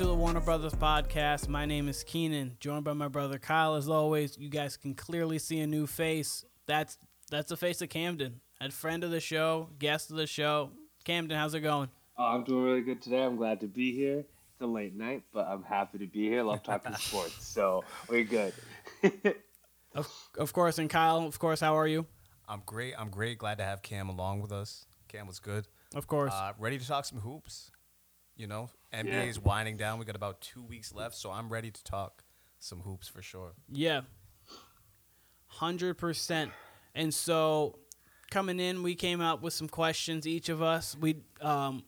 Welcome to the Warner Brothas podcast. My name is Keenan, joined by my brother Kyle. As always, you guys can clearly see a new face. That's that's the face of Kamden, a friend of the show, guest of the show. Kamden, how's it going? Oh, I'm doing really good today. I'm glad to be here. It's a late night, but I'm happy to be here. Love talking sports, so we're good. of, of course, and Kyle, of course, how are you? I'm great. I'm great. Glad to have Cam along with us. Cam was good. Of course. Uh, ready to talk some hoops. You know, NBA is winding down. We got about two weeks left, so I'm ready to talk some hoops for sure. Yeah. 100%. And so coming in, we came up with some questions, each of us. We, um,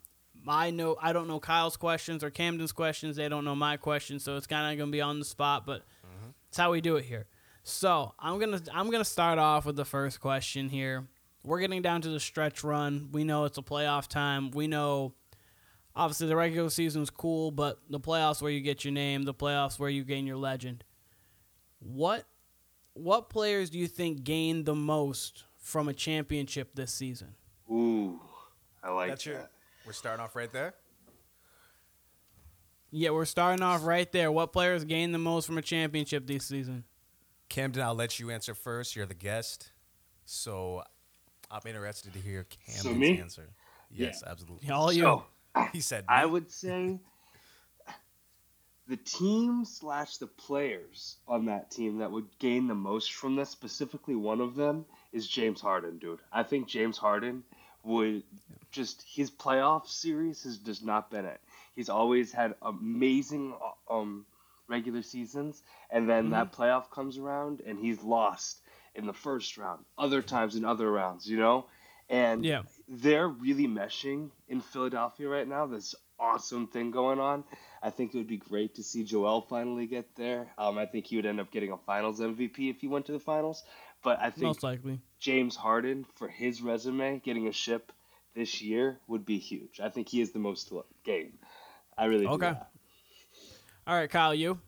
I know I don't know Kyle's questions or Kamden's questions. They don't know my questions, so it's kind of gonna be on the spot. But mm-hmm. it's how we do it here. So I'm gonna I'm gonna start off with the first question here. We're getting down to the stretch run. We know it's a playoff time. We know obviously the regular season is cool, but the playoffs where you get your name, the playoffs where you gain your legend. What what players do you think gained the most from a championship this season? Ooh, I like That's that. Your, we're starting off right there. Yeah, we're starting off right there. What players gained the most from a championship this season? Kamden, I'll let you answer first. You're the guest, so I'm interested to hear Kamden's so me? answer. Yes, yeah. absolutely. All you. So, he said. I would say the team slash the players on that team that would gain the most from this, specifically one of them, is James Harden, dude. I think James Harden would just his playoff series has just not been it. He's always had amazing um regular seasons, and then mm-hmm. that playoff comes around and he's lost in the first round. Other times in other rounds, you know. And yeah. they're really meshing in Philadelphia right now. This awesome thing going on. I think it would be great to see Joel finally get there. Um, I think he would end up getting a Finals MVP if he went to the Finals. But I think most likely James Harden for his resume, getting a ship this year would be huge. I think he is the most game. I really okay. do. All right, Kyle, you.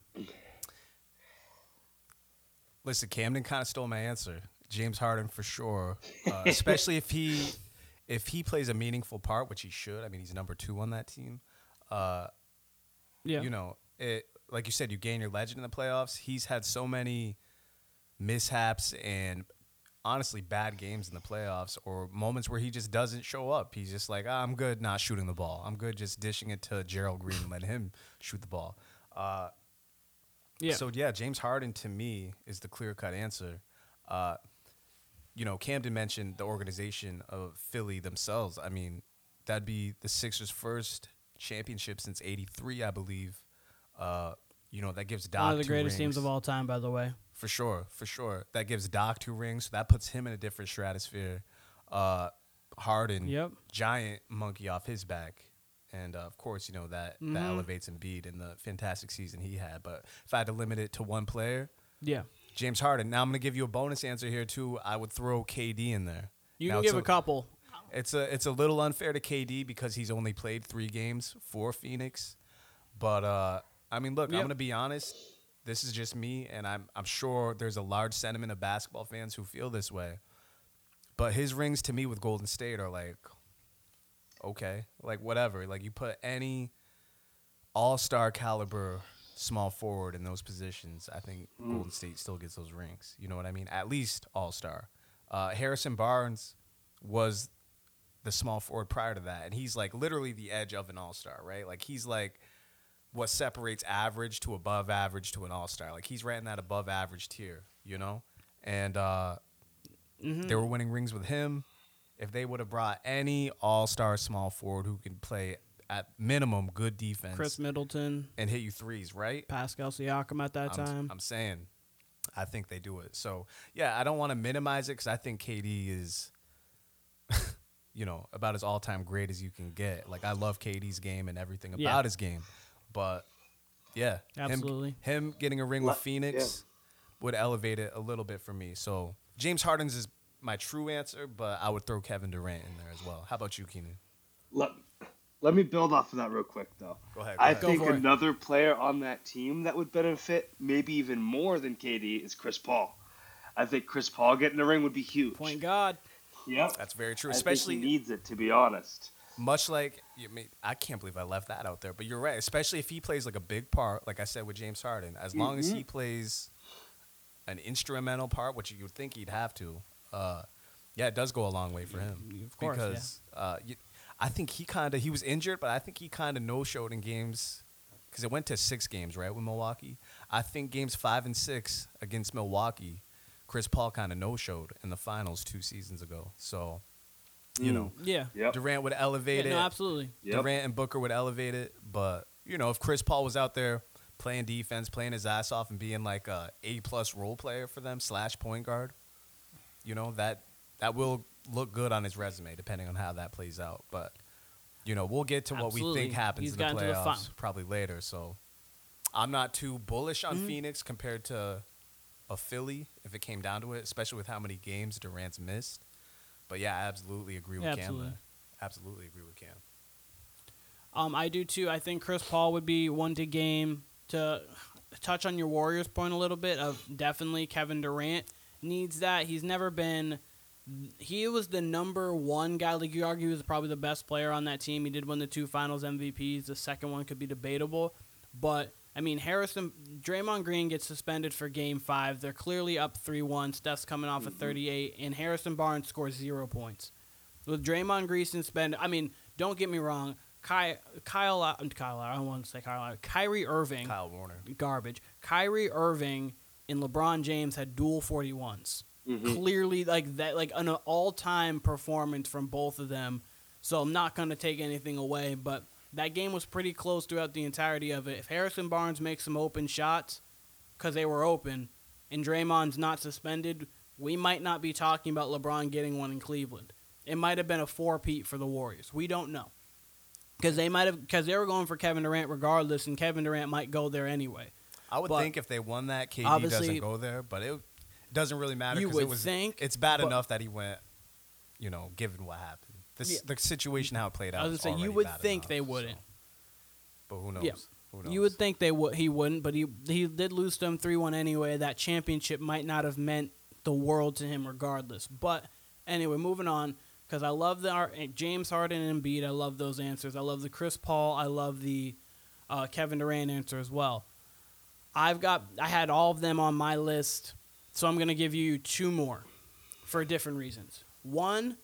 Listen, Kamden kind of stole my answer. James Harden for sure, uh, especially if he if he plays a meaningful part, which he should. I mean, he's number two on that team. Uh, yeah, you know, it like you said, you gain your legend in the playoffs. He's had so many mishaps and honestly bad games in the playoffs or moments where he just doesn't show up. He's just like, oh, I'm good not shooting the ball. I'm good just dishing it to Gerald Green and letting him shoot the ball. Uh, yeah. So yeah, James Harden to me is the clear cut answer. Uh, you know, Kamden mentioned the organization of Philly themselves. I mean, that'd be the Sixers' first championship since '83, I believe. Uh, you know, that gives Doc one of the greatest rings. teams of all time, by the way. For sure, for sure. That gives Doc two rings, so that puts him in a different stratosphere. Uh, Harden, yep. giant monkey off his back. And uh, of course, you know that mm-hmm. that elevates Embiid in the fantastic season he had. But if I had to limit it to one player, yeah, James Harden. Now I'm going to give you a bonus answer here too. I would throw KD in there. You now, can give a, a, couple. It's a it's a little unfair to KD because he's only played three games for Phoenix. But uh, I mean, look, yep. I'm going to be honest. This is just me, and I'm I'm sure there's a large sentiment of basketball fans who feel this way. But his rings to me with Golden State are like okay, like whatever. Like you put any all star caliber small forward in those positions, I think mm. Golden State still gets those rings. You know what I mean? At least all star. Uh, Harrison Barnes was the small forward prior to that, and he's like literally the edge of an all star, right? Like he's like what separates average to above average to an all star. Like he's right in that above average tier, you know? And uh, mm-hmm. they were winning rings with him if they would have brought any all star small forward who can play at minimum good defense, Khris Middleton, and hit you threes, right? Pascal Siakam at that I'm, time. I'm saying, I think they do it. So yeah, I don't want to minimize it because I think KD is, you know, about as all time great as you can get. Like I love KD's game and everything about yeah. his game, but yeah, absolutely, him, him getting a ring with Phoenix yeah. would elevate it a little bit for me. So James Harden's is my true answer, but I would throw Kevin Durant in there as well. How about you, Keenan? Let, let me build off of that real quick, though. Go ahead. Go I ahead. think another it. player on that team that would benefit, maybe even more than KD, is Chris Paul. I think Chris Paul getting the ring would be huge. Point God. Yep. That's very true. Especially he needs it, to be honest. much like you mean, I can't believe I left that out there, but you're right. Especially if he plays like a big part, like I said with James Harden. As long as he Mm-hmm. plays an instrumental part, which you would think he'd have to, uh, yeah, it does go a long way for him. Of course, yeah. because uh, you, I think he kind of he was injured, but I think he kind of no showed in games because it went to six games, right, with Milwaukee. I think games five and six against Milwaukee, Chris Paul kind of no showed in the finals two seasons ago. So, you Mm. know, Yeah. Yep. Durant would Yeah, elevate no, it. absolutely. Yep. Durant and Booker would elevate it, but you know, if Chris Paul was out there playing defense, playing his ass off, and being like a A plus role player for them slash point guard, you know that that will look good on his resume, depending on how that plays out. But you know, we'll get to what we think happens He's in the playoffs probably later. So I'm not too bullish on Mhm. Phoenix compared to a Philly if it came down to it, especially with how many games Durant's missed. But yeah, I absolutely agree with Cam. absolutely. Absolutely agree with Cam. Um, I do too. I think Chris Paul would be one to game to touch on your Warriors point a little bit of definitely Kevin Durant needs that. He's never been. He was the number one guy. Like you argue, he was probably the best player on that team. He did win the two Finals MVPs. The second one could be debatable, but I mean Harrison, Draymond Green gets suspended for Game Five. They're clearly up three one. Steph's coming off of thirty eight, and Harrison Barnes scores zero points. With Draymond Green suspended, I mean, don't get me wrong. Ky, Kyle, uh, Kyle, I don't want to say Kyle, Kyrie Irving, Kyle Warner. garbage. Kyrie Irving and LeBron James had dual 41s. Clearly, like that, like an all-time performance from both of them. So I'm not going to take anything away, but that game was pretty close throughout the entirety of it. If Harrison Barnes makes some open shots, because they were open, and Draymond's not suspended, we might not be talking about LeBron getting one in Cleveland. It might have been a four-peat for the Warriors. We don't know because they might have because they were going for Kevin Durant regardless, and Kevin Durant might go there anyway. I would But think if they won that, KD doesn't go there, but it doesn't really matter You because it would was. think, it's bad enough that he went. You know, given what happened, this Yeah. the situation how it played out. I was gonna say you would think enough, they wouldn't. But who knows? Yeah. Who knows? You would think they would. He wouldn't, but he he did lose to them three one anyway. That championship might not have meant the world to him regardless. But anyway, moving on because I love the our- James Harden and Embiid. I love those answers. I love the Chris Paul. I love the uh, Kevin Durant answer as well. I've got I had all of them on my list, so I'm gonna give you two more for different reasons. One,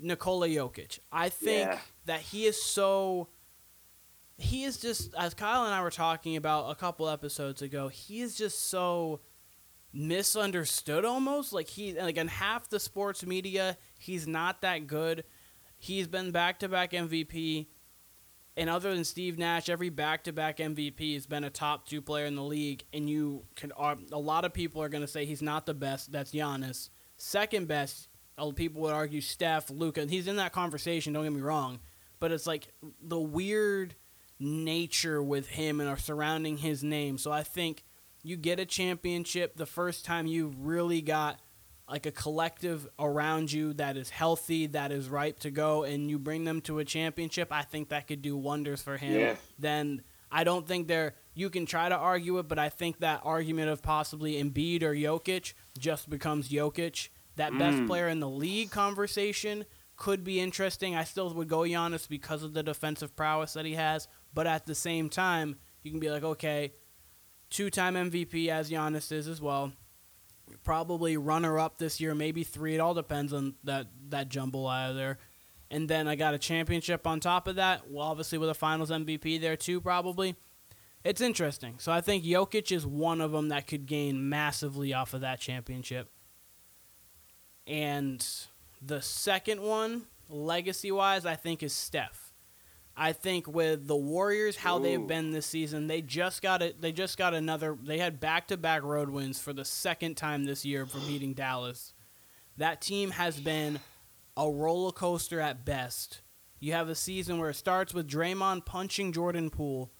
Nikola Jokic. I think Yeah. that he is so he is just as Kyle and I were talking about a couple episodes ago, he is just so misunderstood almost. Like he like in half the sports media, he's not that good. He's been back to back MVP. And other than Steve Nash, every back to back MVP has been a top two player in the league. And you can uh, a lot of people are going to say he's not the best. That's Giannis. Second best, people would argue Steph, Luka. He's in that conversation. Don't get me wrong, but it's like the weird nature with him and are surrounding his name. So I think you get a championship the first time you really got like a collective around you that is healthy, that is ripe to go, and you bring them to a championship. I think that could do wonders for him. Yeah. Then I don't think there. You can try to argue it, but I think that argument of possibly Embiid or Jokic just becomes Jokic. That best mm. player in the league conversation could be interesting. I still would go Giannis because of the defensive prowess that he has, but at the same time, you can be like, okay, two-time MVP as Giannis is as well. Probably runner-up this year, maybe three. It all depends on that that jumble out of there. And then I got a championship on top of that. Well, obviously with a Finals MVP there too, probably. It's interesting. So I think Jokic is one of them that could gain massively off of that championship. And the second one, legacy wise, I think is Steph. I think with the Warriors, how they've been this season, they just got it. They just got another. They had back to back road wins for the second time this year for beating Dallas. That team has been a roller coaster at best. You have a season where it starts with Draymond punching Jordan Poole.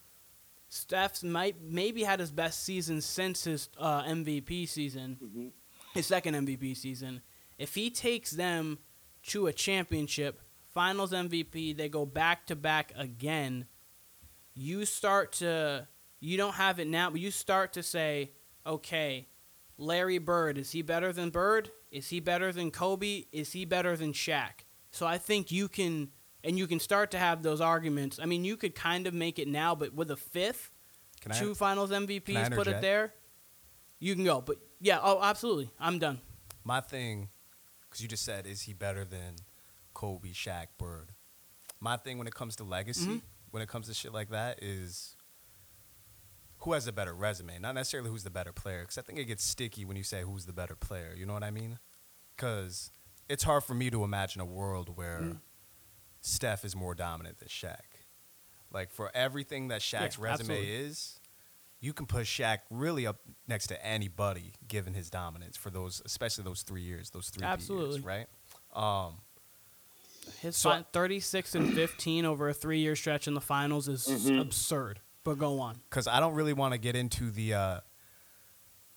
Steph's might maybe had his best season since his uh, MVP season, his second MVP season. If he takes them to a championship, Finals MVP, they go back to back again. You start to you don't have it now, but you start to say, okay, Larry Bird is he better than Bird? Is he better than Kobe? Is he better than Shaq? So I think you can and you can start to have those arguments. I mean, you could kind of make it now, but with a fifth, Can I- two Finals MVPs, put it there, you can go. But yeah, oh, absolutely, I'm done. My thing, because you just said, is he better than Kobe, Shaq, Bird? My thing when it comes to legacy, Mm-hmm. when it comes to shit like that, is who has a better resume? Not necessarily who's the better player, because I think it gets sticky when you say who's the better player. You know what I mean? Because it's hard for me to imagine a world where Mm. Steph is more dominant than Shaq. Like for everything that Shaq's Yeah, resume absolutely. is, you can put Shaq really up next to anybody given his dominance for those, especially those three years, those three Absolutely. years, right? Um, His So- fi- 36 and 15 over a three year stretch in the finals is absurd. But go on. because I don't really want to get into the, uh,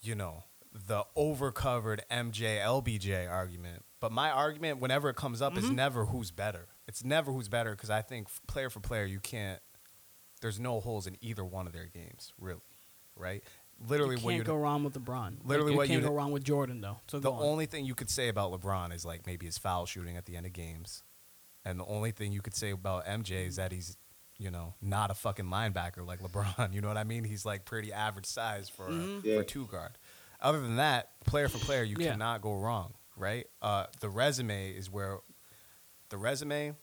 you know, the overcovered MJ LBJ argument. But my argument, whenever it comes up, is Mm-hmm. never who's better. It's never who's better because I think player for player, you can't. There's no holes in either one of their games, really, right? Literally, what You what can't you go wrong with LeBron. Literally you what can't you'd- go wrong with Jordan though. So the on. only thing you could say about LeBron is like maybe his foul shooting at the end of games, and the only thing you could say about MJ is that he's, you know, not a fucking linebacker like LeBron. You know what I mean? He's like pretty average size for Mm-hmm. Yeah. for two guard. Other than that, player for player, you Yeah. cannot go wrong, right? Uh, the resume is where the resume,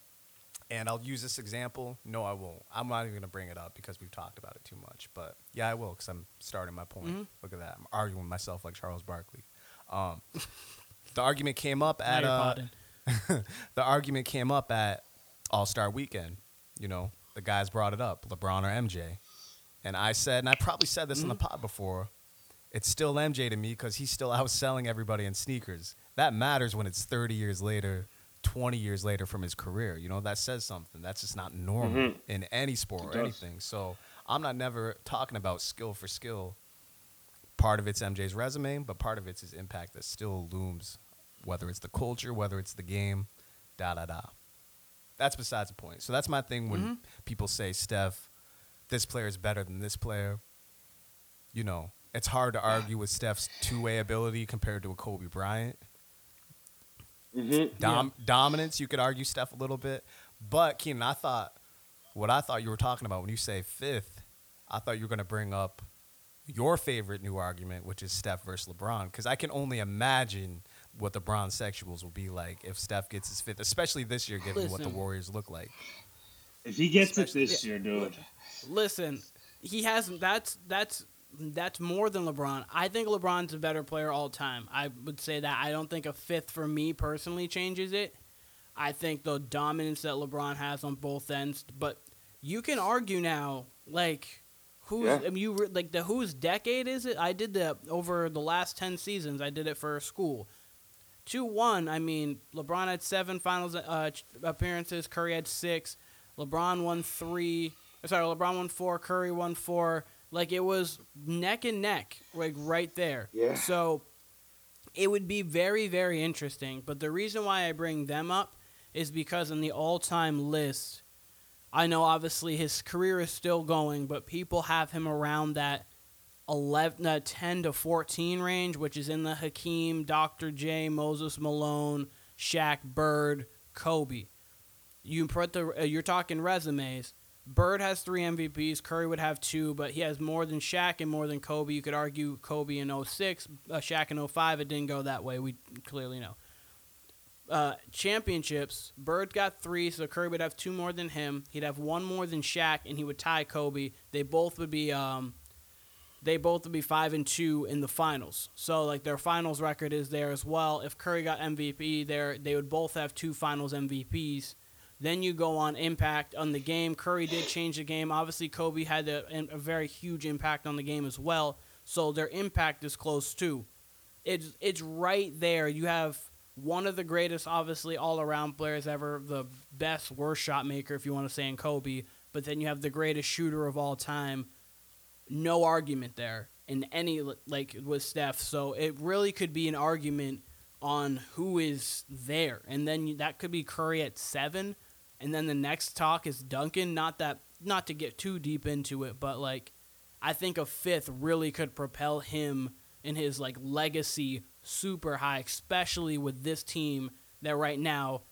and I'll use this example. No, I won't. I'm not even gonna bring it up because we've talked about it too much. But yeah, I will because I'm starting my point. Mm-hmm. Look at that. I'm arguing myself like Charles Barkley. Um, the argument came up at you're uh, podding. the argument came up at All Star Weekend. You know, the guys brought it up, LeBron or MJ, and I said, and I probably said this in the mm-hmm. pod before. It's still MJ to me because he's still outselling everybody in sneakers. That matters when it's 30 years later, 20 years later from his career. You know, that says something. That's just not normal mm-hmm. in any sport or does. anything. So I'm not never talking about skill for skill. Part of it's MJ's resume, but part of it's his impact that still looms, whether it's the culture, whether it's the game, da da da. That's besides the point. So that's my thing when people say Steph, this player is better than this player. You know, it's hard to argue with Steph's two way ability compared to a Kobe Bryant. Mm-hmm. Dom- Dominance, you could argue Steph a little bit. But Keenan, I thought what I thought you were talking about when you say fifth, I thought you were going to bring up your favorite new argument, which is Steph versus LeBron, because I can only imagine what the Bron sexuals will be like if Steph gets his fifth, especially this year, given what the Warriors look like. If he gets it Especially- this year, dude. Listen, he hasn't. That's that's that's more than LeBron. I think LeBron's a better player all time. I would say that. I don't think a fifth for me personally changes it. I think the dominance that LeBron has on both ends, but you can argue now, like who's Yeah. I mean, you re- like the whose decade is it? I did that over the last ten seasons. I did it for school. Two one. I mean, LeBron had seven finals uh, appearances. Curry had six. LeBron won three. uh, Sorry, LeBron won four. Curry won four. Like it was neck and neck, like right there. Yeah. So it would be very, very interesting. But the reason why I bring them up is because in the all-time list, I know obviously his career is still going, but people have him around that 11, uh, 10 to 14 range, which is in the Hakeem, Dr. J, Moses Malone, Shaq, Bird, Kobe. You put the uh, you're talking resumes. Bird has three MVPs. Curry would have two, but he has more than Shaq and more than Kobe. You could argue Kobe in 06, uh, Shaq in 05. It didn't go that way. We clearly know. Uh, championships, Bird got three, so Curry would have two more than him. He'd have one more than Shaq, and he would tie Kobe. They both would be um, they both would be five and two in the finals. So like their finals record is there as well. If Curry got MVP, there they would both have two finals MVPs. Then you go on impact on the game. Curry did change the game. Obviously, Kobe had a, a very huge impact on the game as well. So their impact is close too. It's it's right there. You have one of the greatest, obviously, all around players ever, the best, worst shot maker, if you want to say, in Kobe. But then you have the greatest shooter of all time. No argument there in any like with Steph. So it really could be an argument on who is there, and then that could be Curry at seven, and then the next talk is Duncan. Not that, not to get too deep into it, but like I think a fifth really could propel him in his like legacy super high, especially with this team that right now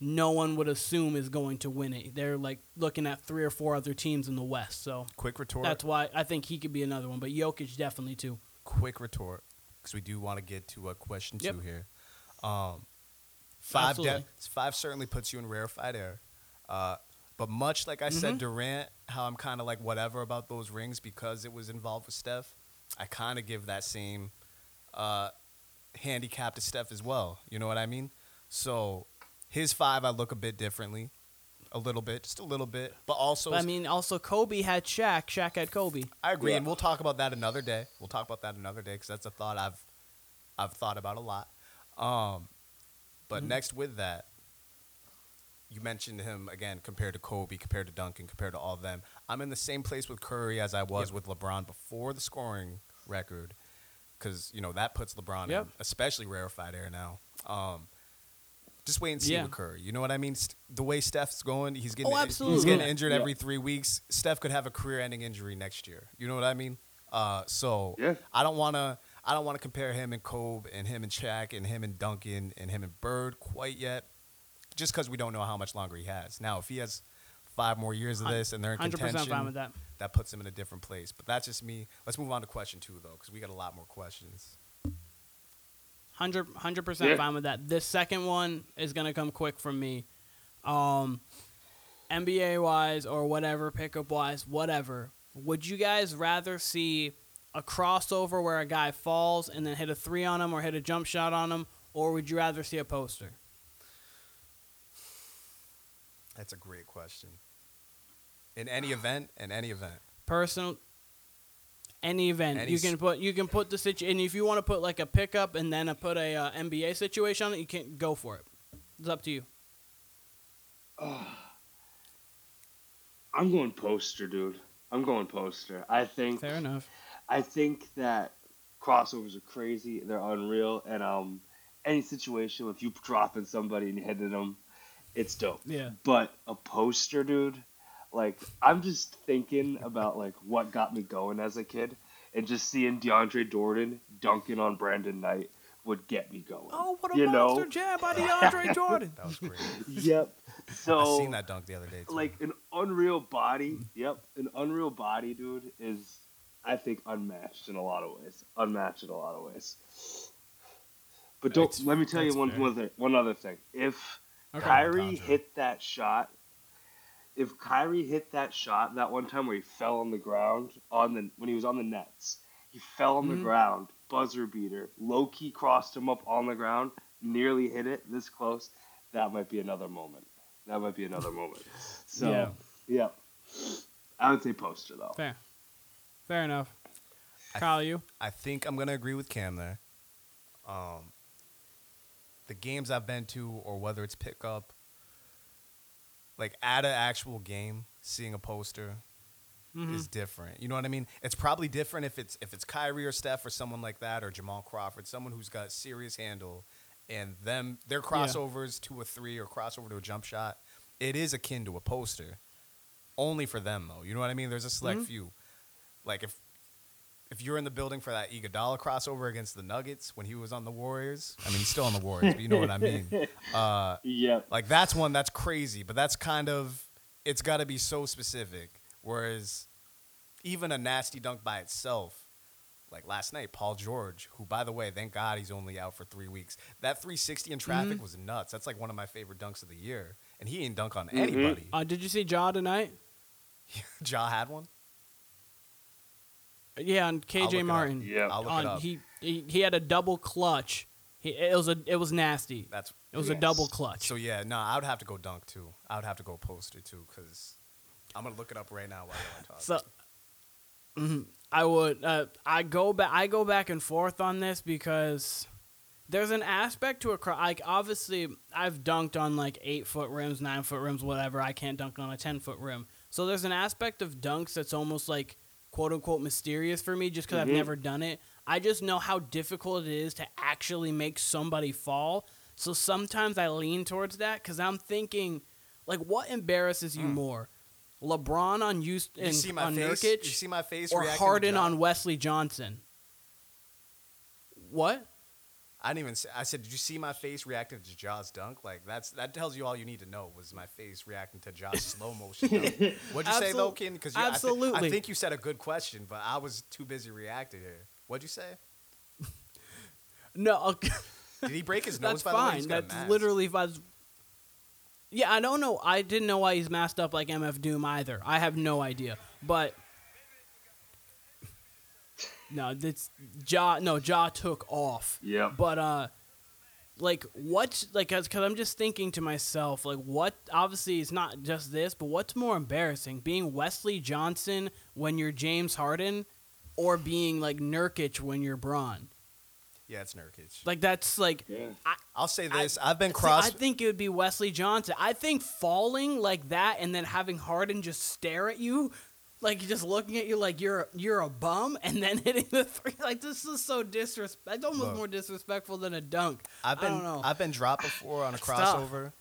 no one would assume is going to win it. They're like looking at three or four other teams in the West. So Quick retort. that's why I think he could be another one. But Jokic definitely too. quick retort because we do want to get to a question Yep. two here. Um, five, de- five certainly puts you in rarefied air. Uh, but much like I said, Mhm. Durant, how I'm kind of like whatever about those rings because it was involved with Steph. I kind of give that same uh, handicap to Steph as well. You know what I mean? So his five, I look a bit differently, a little bit, just a little bit, but also But I mean, also Kobe had Shaq. Shaq had Kobe. I agree, Yeah. and we'll talk about that another day. We'll talk about that another day because that's a thought I've I've thought about a lot. Um, but Mm-hmm. next with that, you mentioned him again compared to Kobe, compared to Duncan, compared to all of them. I'm in the same place with Curry as I was with LeBron before the scoring record, because you know that puts LeBron Yep. in especially rarefied air now. Um, just wait and see Yeah. with Curry. You know what I mean? St- the way Steph's going, he's getting Oh, he's getting injured Yeah. every three weeks. Steph could have a career-ending injury next year. You know what I mean? Uh, so Yeah. I don't want to. I don't want to compare him and Kobe and him and Shaq and him and Duncan and him and Bird quite yet, just because we don't know how much longer he has. Now, if he has five more years of this and they're in Hundred contention, fine with that. that puts him in a different place. But that's just me. Let's move on to question two though, because we got a lot more questions. 100 percent Yeah. fine with that. This second one is gonna come quick from me. Um, NBA wise or whatever, pickup wise, whatever. Would you guys rather see a crossover where a guy falls and then hit a three on him or hit a jump shot on him, or would you rather see a poster? That's a great question. In any event, in any event, Personal. Any event Any you can put you can put the situ and if you want to put like a pickup and then a, put a uh, NBA situation on it, you can go for it. It's up to you. I'm going poster, dude. I'm going poster. I think Fair enough. I think that crossovers are crazy. They're unreal, and um, any situation if you dropping somebody and hitting them, it's dope. Yeah. But a poster, dude, like I'm just thinking about like what got me going as a kid, and just seeing DeAndre Jordan dunking on Brandon Knight would get me going. Oh, what a you monster know? jab by DeAndre Jordan. that was great. Yep. So I seen that dunk the other day too. like an unreal body. Yep, an unreal body, dude, is I think unmatched in a lot of ways. Unmatched in a lot of ways. But don't That's- let me tell you one fair. one, thing, one other thing. If Okay. Kyrie hit that shot, if Kyrie hit that shot that one time where he fell on the ground on the when he was on the Nets, he fell on the Mhm. ground, buzzer beater, low key crossed him up on the ground, nearly hit it this close. That might be another moment. That might be another moment. So Yeah. yeah, I would say poster though. Fair. Fair enough. I- Kyle, you? I think I'm gonna agree with Cam there. Um, the games I've been to, or whether it's pickup, like at an actual game, seeing a poster Mhm. is different. You know what I mean? It's probably different if it's if it's Kyrie or Steph or someone like that or Jamal Crawford, someone who's got serious handle, and them their crossovers to a three or crossover to a jump shot. It is akin to a poster, only for them though. You know what I mean? There's a select Mhm. few. Like if if you're in the building for that Iguodala crossover against the Nuggets when he was on the Warriors, I mean he's still on the Warriors, but you know what I mean. Uh, Yep. like that's one that's crazy, but that's kind of it's got to be so specific. Whereas even a nasty dunk by itself, like last night, Paul George, who by the way, thank God he's only out for three weeks. That 360 in traffic was nuts. That's like one of my favorite dunks of the year, and he ain't dunk on anybody. Uh, did you see Ja tonight? Ja had one. Yeah, on KJ. Martin. Yeah. I'll look on, it up. He, he he had a double clutch. He, it was a it was nasty. That's It was a Yes. double clutch. so yeah. No, I would have to go dunk too. I would have to go poster too because I'm gonna look it up right now while you're talking. So, Mhm. I would. Uh, I go back. I go back and forth on this because there's an aspect to a cro- like. Obviously, I've dunked on like eight foot rims, nine foot rims, whatever. I can't dunk on a ten foot rim. So there's an aspect of dunks that's almost like quote unquote mysterious for me, just because I've Mhm. never done it. I just know how difficult it is to actually make somebody fall. So sometimes I lean towards that because I'm thinking, like, what embarrasses you more? LeBron on Houst- you see my on face? Nurkic, You see my face? or Harden on Wesley Johnson. What? I didn't even. Say, I said, "Did you see my face reacting to Ja's dunk? Like that's that tells you all you need to know was my face reacting to Ja's slow motion." Dunk. What'd you say though, Absol- Ken? Because absolutely. I, thi- I think you said a good question, but I was too busy reacting here. What'd you say? No, okay. Did he break his nose? that's by the way? fine. He's got a That's literally if I was. Yeah, I don't know. I didn't know why he's masked up like MF Doom either. I have no idea. But no, that's Ja. No, Ja took off. Yeah. But uh, like what? Like, cause, cause I'm just thinking to myself, like, what? Obviously, it's not just this, but what's more embarrassing, being Wesley Johnson when you're James Harden, or being like Nurkic when you're Bron? Yeah, it's Nurkic. Like that's like. Yeah. I, I'll say this: I, have been See, crossed. I think it would be Wesley Johnson. I think falling like that and then having Harden just stare at you, like just looking at you like you're you're a bum, and then hitting the three. Like this is so disrespect. It's almost Look. more disrespectful than a dunk. I've been. I've been dropped before on a crossover,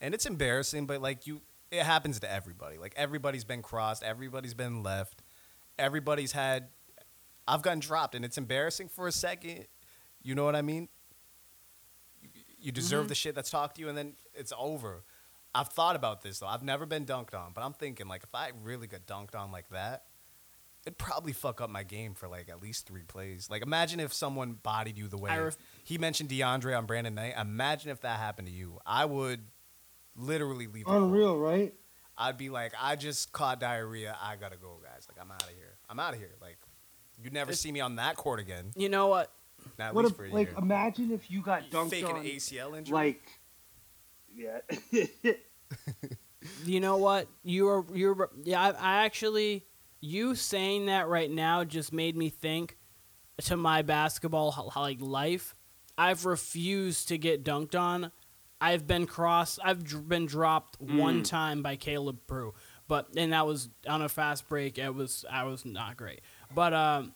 and it's embarrassing. But like you, it happens to everybody. Like everybody's been crossed. Everybody's been left. Everybody's had. I've gotten dropped, and it's embarrassing for a second. You know what I mean? You- You deserve Mhm. the shit that's talked to you, and then it's over. I've thought about this though. I've never been dunked on, but I'm thinking like if I really got dunked on like that, it'd probably fuck up my game for like at least three plays. Like imagine if someone bodied you the way ref- he mentioned DeAndre on Brandon Knight. Imagine if that happened to you. I would literally leave. Unreal, right? I'd be like, I just caught diarrhea. I gotta go, guys. Like I'm out of here. I'm out of here. Like you'd never see me on that court again. You know what? Not at What least if, for a like, year. imagine if you got dunked on. Fake an on, ACL injury. like, yeah. You know what? You are you're yeah. I, I actually you saying that right now just made me think to my basketball like life. I've refused to get dunked on. I've been crossed. I've been dropped one time by Caleb Brew, but and that was on a fast break. It was I was not great. But um,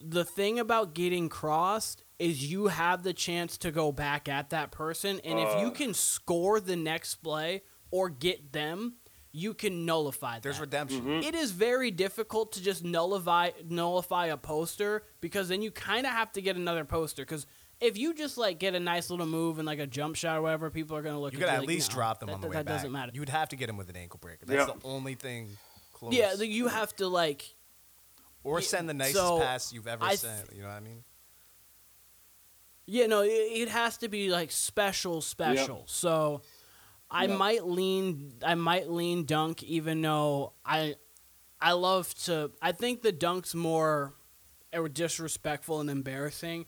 the thing about getting crossed is you have the chance to go back at that person, and if you Uh. can score the next play or get them, you can nullify There's that. redemption. It is very difficult to just nullify nullify a poster because then you kind of have to get another poster because if you just like get a nice little move and like a jump shot or whatever, people are gonna look. You at gotta at like, least no, drop them that, on the that, way that back. doesn't matter. You'd have to get him with an ankle breaker. That's Yeah. the only thing close. yeah, you have to like. Or send the nicest so pass you've ever I th- sent. You know what I mean? Yeah, no, it, it has to be like special, special. So, I Yep. might lean, I might lean dunk, even though I, I love to. I think the dunk's more, uh, disrespectful and embarrassing.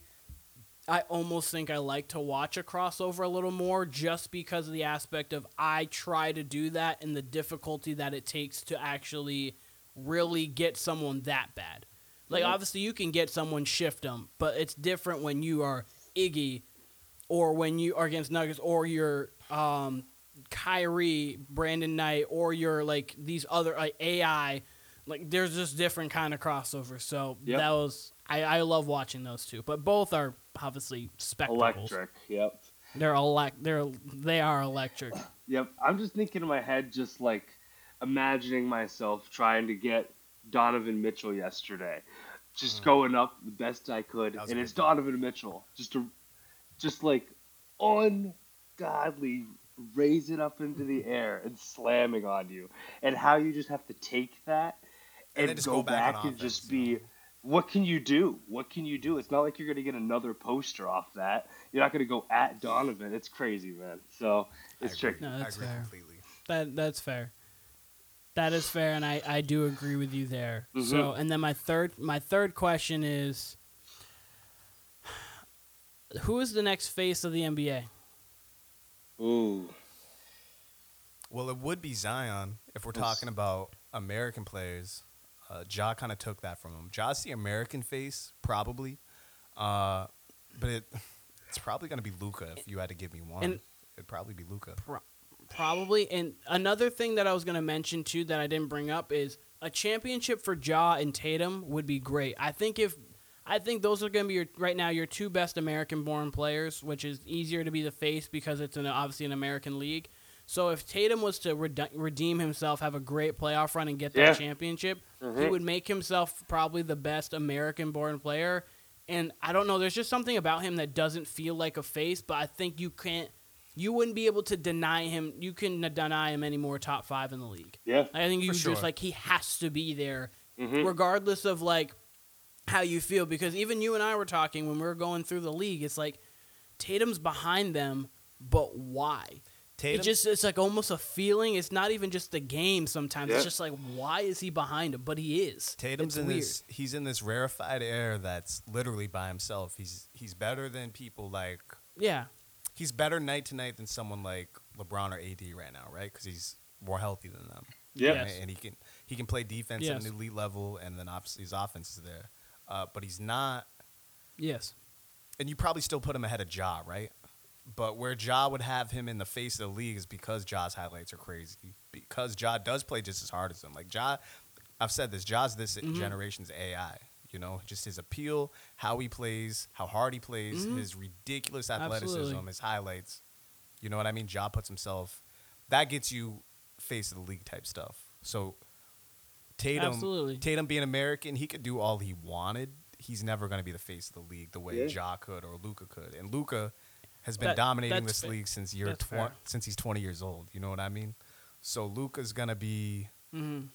I almost think I like to watch a crossover a little more, just because of the aspect of I try to do that and the difficulty that it takes to actually really get someone that bad. Like Yeah. obviously you can get someone shift them, but it's different when you are Iggy or when you are against Nuggets or you're um, Kyrie, Brandon Knight, or you're like these other like AI. Like there's just different kind of crossovers. So Yep. that was I, I love watching those two, but both are obviously spectacles. Electric. Yep. They're elect. They're they are electric. Yep. I'm just thinking in my head, just like imagining myself trying to get Donovan Mitchell yesterday, just hmm. going up the best I could, and it's good one. Donovan Mitchell, just to, just like ungodly raise it up into the air and slamming on you, and how you just have to take that And and, just go, go back back, and just offense, you be. know? What can you do? What can you do? It's not like you're going to get another poster off that. You're not going to go at Donovan. It's crazy, man. So it's I tricky. No, I that's agree fair. completely. That that's fair. That is fair, and I, I do agree with you there. Mhm. So, and then my third my third question is, who is the next face of the NBA? Ooh. Well, it would be Zion if we're Yes. talking about American players. Uh, Ja kind of took that from him. Ja's the American face, probably, uh, but it it's probably gonna be Luka if you had to give me one. And- It'd probably be Luka. Probably. And another thing that I was going to mention too that I didn't bring up is a championship for Ja and Tatum would be great. I think if I think those are going to be your right now your two best American-born players, which is easier to be the face because it's an obviously an American league. So if Tatum was to rede- redeem himself, have a great playoff run, and get that Yeah. championship, he Mhm. would make himself probably the best American-born player. And I don't know, there's just something about him that doesn't feel like a face, but I think you can't you wouldn't be able to deny him. You can deny him any more top 5 in the league. Yeah. I think you For just like he has to be there Mhm. regardless of like how you feel because even you and I were talking when we were going through the league it's like Tatum's behind them but why Tatum, it just it's like almost a feeling it's not even just the game sometimes Yeah. it's just like why is he behind him but he is Tatum's It's in weird. this. He's in this rarefied air that's literally by himself. He's he's better than people like. yeah He's better night to night than someone like LeBron or AD right now, right? Because he's more healthy than them. Yeah. Yes. and he can he can play defense at an elite level, and then obviously his offense is there. Uh, but he's not, yes and you probably still put him ahead of Ja, right? But where Ja would have him in the face of the league is because Ja's highlights are crazy. Because Ja does play just as hard as him. Like Ja, I've said this. Ja's this Mm-hmm. generation's AI. You know, just his appeal, how he plays, how hard he plays, his ridiculous athleticism, Mm-hmm. Absolutely. his highlights. You know what I mean? Ja puts himself. That gets you face of the league type stuff. So Tatum, Absolutely. Tatum being American, he could do all he wanted. He's never going to be the face of the league the way Yeah. Ja could or Luka could. And Luka has been That- dominating this fair. league since year That's tw- fair. since he's 20 years old. You know what I mean? So Luka's going to be mm-hmm.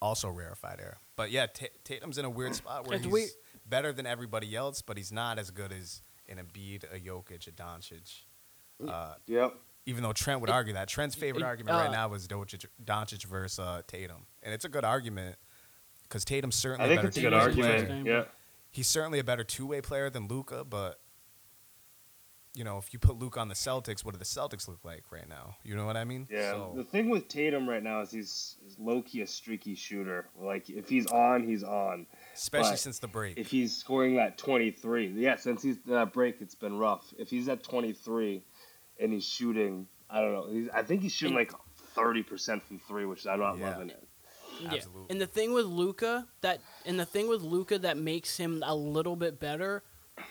Also rarefied air. But yeah, Ta Tatum's in a weird spot where It's he's weird. better than everybody else, but he's not as good as an Embiid, a Jokic, a Doncic. Uh, Yep. even though Trent would It- argue that Trent's favorite it- argument uh, right now is Doncic, Doncic versus uh, Tatum, and it's a good argument because Tatum's certainly I think a better it's a good argument. player. argument. Yeah. He's certainly a better two-way player than Luka, but you know, if you put Luke on the Celtics, what do the Celtics look like right now? You know what I mean? Yeah. So, The thing with Tatum right now is he's, he's low key a streaky shooter. Like if he's on, he's on. especially but since the break. If he's scoring that 23, yeah, since he's that break, it's been rough. If he's at 23 and he's shooting, I don't know. He's, I think he's shooting like 30% from three, which I'm not Yeah. loving it. Yeah. Absolutely. And the thing with Luka that and the thing with Luka that makes him a little bit better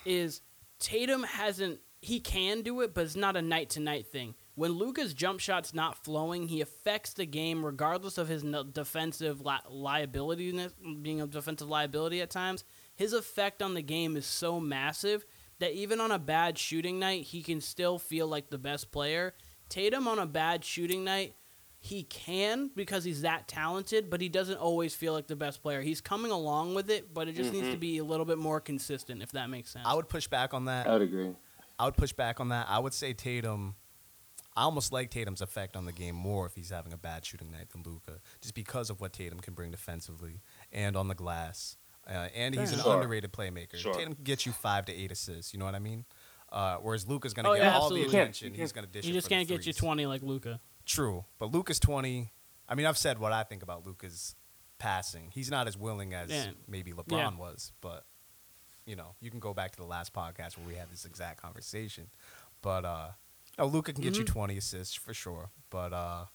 is Tatum hasn't he can do it, but it's not a night to night thing. When Luka's jump shot's not flowing, he affects the game regardless of his no- defensive li- liability, being a defensive liability at times. His effect on the game is so massive that even on a bad shooting night, he can still feel like the best player. Tatum on a bad shooting night, he can because he's that talented, but he doesn't always feel like the best player. He's coming along with it, but it just needs mm-hmm. to be a little bit more consistent, if that makes sense. I would push back on that. I would agree. I would push back on that. I would say Tatum. I almost like Tatum's effect on the game more if he's having a bad shooting night than Luka, just because of what Tatum can bring defensively and on the glass. Uh, and he's an Sure. underrated playmaker. Sure. Tatum can get you five to eight assists. You know what I mean? Uh, whereas Luka's going to Oh, get yeah, all absolutely. the attention. you He's going to dish you it just for can't get you 20 like Luka. True, but Luka's twenty. I mean, I've said what I think about Luka's passing. He's not as willing as Yeah. maybe LeBron Yeah. was, but you know, you can go back to the last podcast where we had this exact conversation. But uh, no, Luka can get you Mhm. twenty assists for sure. But uh,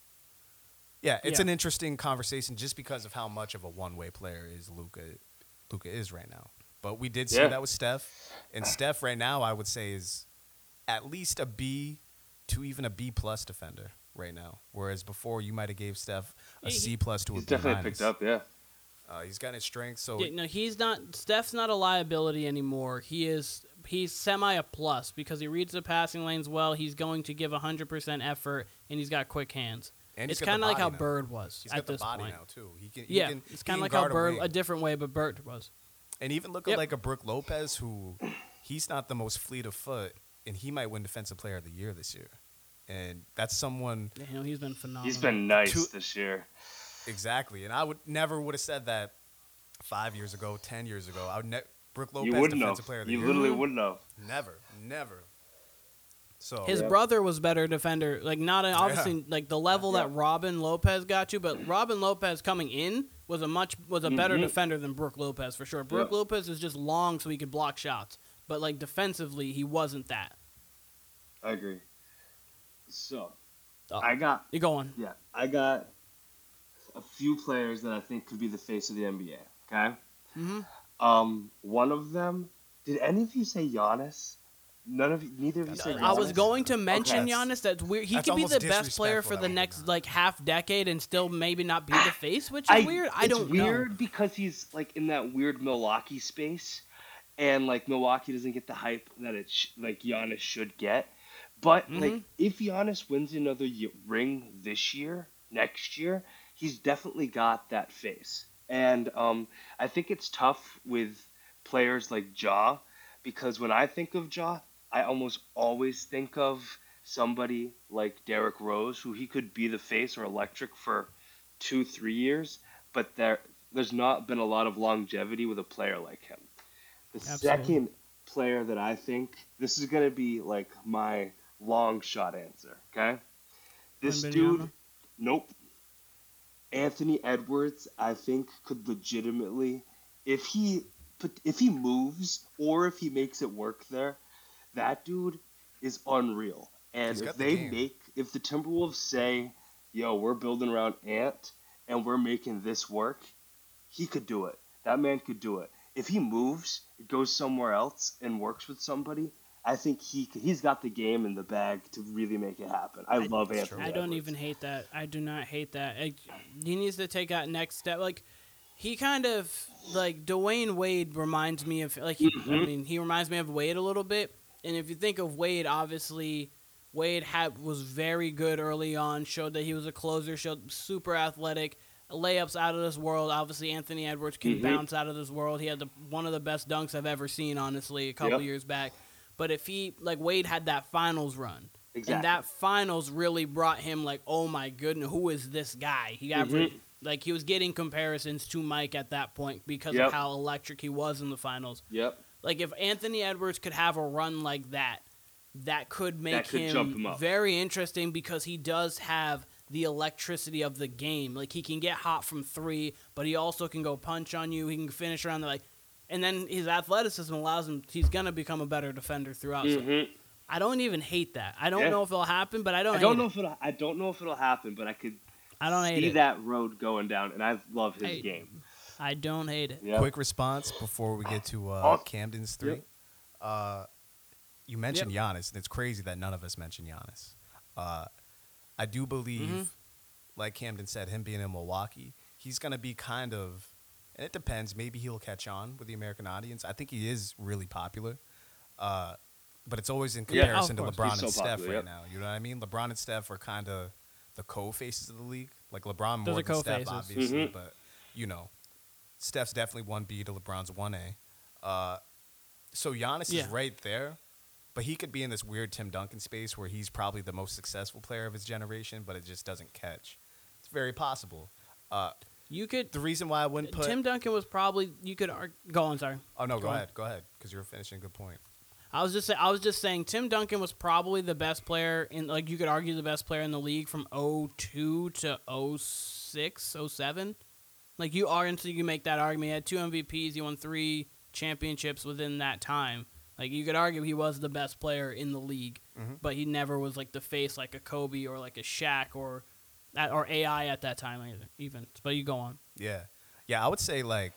yeah, it's Yeah. an interesting conversation just because of how much of a one-way player is Luka. Luka is right now. But we did see Yeah. that with Steph, and Steph right now, I would say is at least a B to even a B plus defender right now. Whereas before, you might have gave Steph a He- C plus to a He's B definitely minus. picked up, yeah. Uh, he's got his strengths, so Yeah, no, he's not. Steph's not a liability anymore. He is. He's semi a plus because he reads the passing lanes well. He's going to give hundred percent effort, and he's got quick hands. And he's it's got the kind of like how body now. Bird was he's at got the this body point. now too. He can, he Yeah, can, it's kind of like how guard a Bird, a different way, but Bird was. and even look Yep. at like a Brooke Lopez, who he's not the most fleet of foot, and he might win Defensive Player of the Year this year. And that's someone You know, he's been phenomenal. He's been nice Two- this year. Exactly, and I would never would have said that five years ago, ten years ago. I would ne- Brooke Lopez you wouldn't Defensive have. Player of the You Year. literally wouldn't have. Never, never. So His Yeah. brother was better defender. Like not a- obviously like the level that Robin Lopez got you, but Robin Lopez coming in was a much was a better Mhm. defender than Brooke Lopez for sure. Brooke Yeah. Lopez is just long so he could block shots, but like defensively he wasn't that. I agree. So, Oh. I got You going? yeah, I got a few players that I think could be the face of the NBA. Okay. Mm-hmm. Um, one of them. Did any of you say Giannis? None of you. Neither of you said. I was going to mention Okay. Giannis. That's weird. He That's could be the best player for the next not. like half decade and still maybe not be the face, which is weird. I it's don't weird know. because he's like in that weird Milwaukee space, and like Milwaukee doesn't get the hype that it sh- like Giannis should get. But Mhm. like if Giannis wins another y- ring this year, next year, he's definitely got that face. And um, I think it's tough with players like Ja because when I think of Ja, I almost always think of somebody like Derrick Rose, who he could be the face or electric for two, three years, but there there's not been a lot of longevity with a player like him. The Absolutely. second player that I think this is gonna be like my long shot answer. Okay, this dude, nope. Anthony Edwards, I think, could legitimately, if he put, if he moves or if he makes it work there, that dude is unreal. And if the they game. make, if the Timberwolves say, "Yo, we're building around Ant and we're making this work," he could do it. That man could do it. If he moves, it goes somewhere else, and works with somebody, I think he he's got the game in the bag to really make it happen. I, love Anthony. true. I don't even hate that. I do not hate that. Like, he needs to take that next step. Like he kind of like Dwyane Wade reminds me of like he, I Mhm. mean he reminds me of Wade a little bit. And if you think of Wade, obviously Wade had was very good early on. Showed that he was a closer. Showed super athletic. Layups out of this world. Obviously, Anthony Edwards can Mhm. bounce out of this world. He had the, one of the best dunks I've ever seen, honestly, a couple Yep. years back. But if he like Wade had that finals run, Exactly. and that finals really brought him like, oh my goodness, who is this guy? He got Mhm. like he was getting comparisons to Mike at that point because Yep. of how electric he was in the finals. Yep. Like if Anthony Edwards could have a run like that, that could make could him, him very interesting because he does have the electricity of the game. Like he can get hot from three, but he also can go punch on you. He can finish around the like, and then his athleticism allows him. He's gonna become a better defender throughout. So Mhm. I don't even hate that. I don't Yeah. know if it'll happen, but I don't. I don't hate know It. if it'll. I don't know if it'll happen, but I could I don't hate see it. that road going down, and I love his Hey. game. I don't hate it. Yeah. Quick response before we get to uh. Kamden's three. Yep. Uh, you mentioned Giannis, and it's crazy that none of us mentioned Giannis. Uh, I do believe, Mhm. like Kamden said, him being in Milwaukee, he's going to be kind of, and it depends. Maybe he'll catch on with the American audience. I think he is really popular. Uh, but it's always in Yeah. comparison Oh, to of LeBron course. and He's so Steph popular, right yep. now. You know what I mean? LeBron and Steph are kind of the co-faces of the league. Like LeBron They're more the than Steph, co-faces. obviously, Mhm. but you know, Steph's definitely one B to LeBron's one A. Uh, so Giannis Yeah. is right there, but he could be in this weird Tim Duncan space where he's probably the most successful player of his generation, but it just doesn't catch. It's very possible. Uh, You could. the reason why I wouldn't put Tim Duncan was probably. You could go on. Sorry. oh no, go, go on. ahead, go ahead, because you're finishing good point. I was just. Say, I was just saying. Tim Duncan was probably the best player in. Like you could argue the best player in the league from 02 to 06, 07. Like you are, so you can make that argument. He had two MVPs. He won three championships within that time. Like you could argue he was the best player in the league, Mhm. but he never was like the face like a Kobe or like a Shaq or that or AI at that time either, even. But you go on. Yeah, yeah, I would say like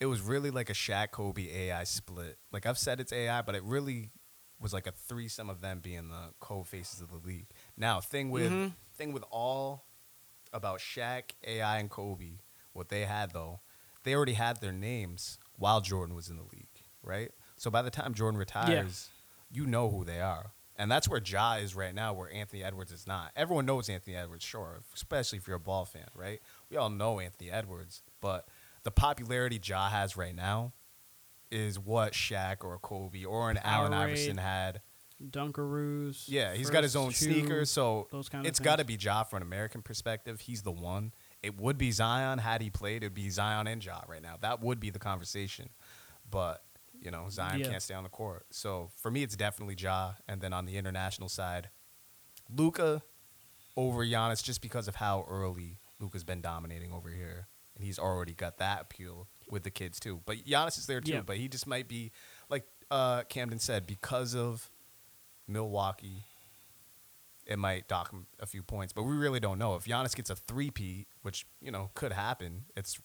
it was really like a Shaq Kobe AI split. Like I've said it's AI, but it really was like a threesome of them being the co-faces of the league. Now, thing with Mhm. thing with all about Shaq, AI, and Kobe, what they had though, they already had their names while Jordan was in the league, right? So by the time Jordan retires, you know who they are. And that's where Ja is right now, where Anthony Edwards is not. Everyone knows Anthony Edwards, sure, especially if you're a ball fan, right? We all know Anthony Edwards, but the popularity Ja has right now is what Shaq or Kobe or an Allen Powerade. Iverson had. Dunkaroos. Yeah, he's got his own sneakers, so those kind of it's got to be Ja from an American perspective. He's the one. It would be Zion had he played. It'd be Zion and Ja right now. That would be the conversation. But you know, Zion Yeah. can't stay on the court. So for me, it's definitely Ja. And then on the international side, Luka over Giannis, just because of how early Luka's been dominating over here, and he's already got that appeal with the kids too. But Giannis is there too. Yeah. But he just might be like uh, Kamden said because of Milwaukee it might dock him a few points, but we really don't know. If Giannis gets a three-peat, which, you know, could happen, it's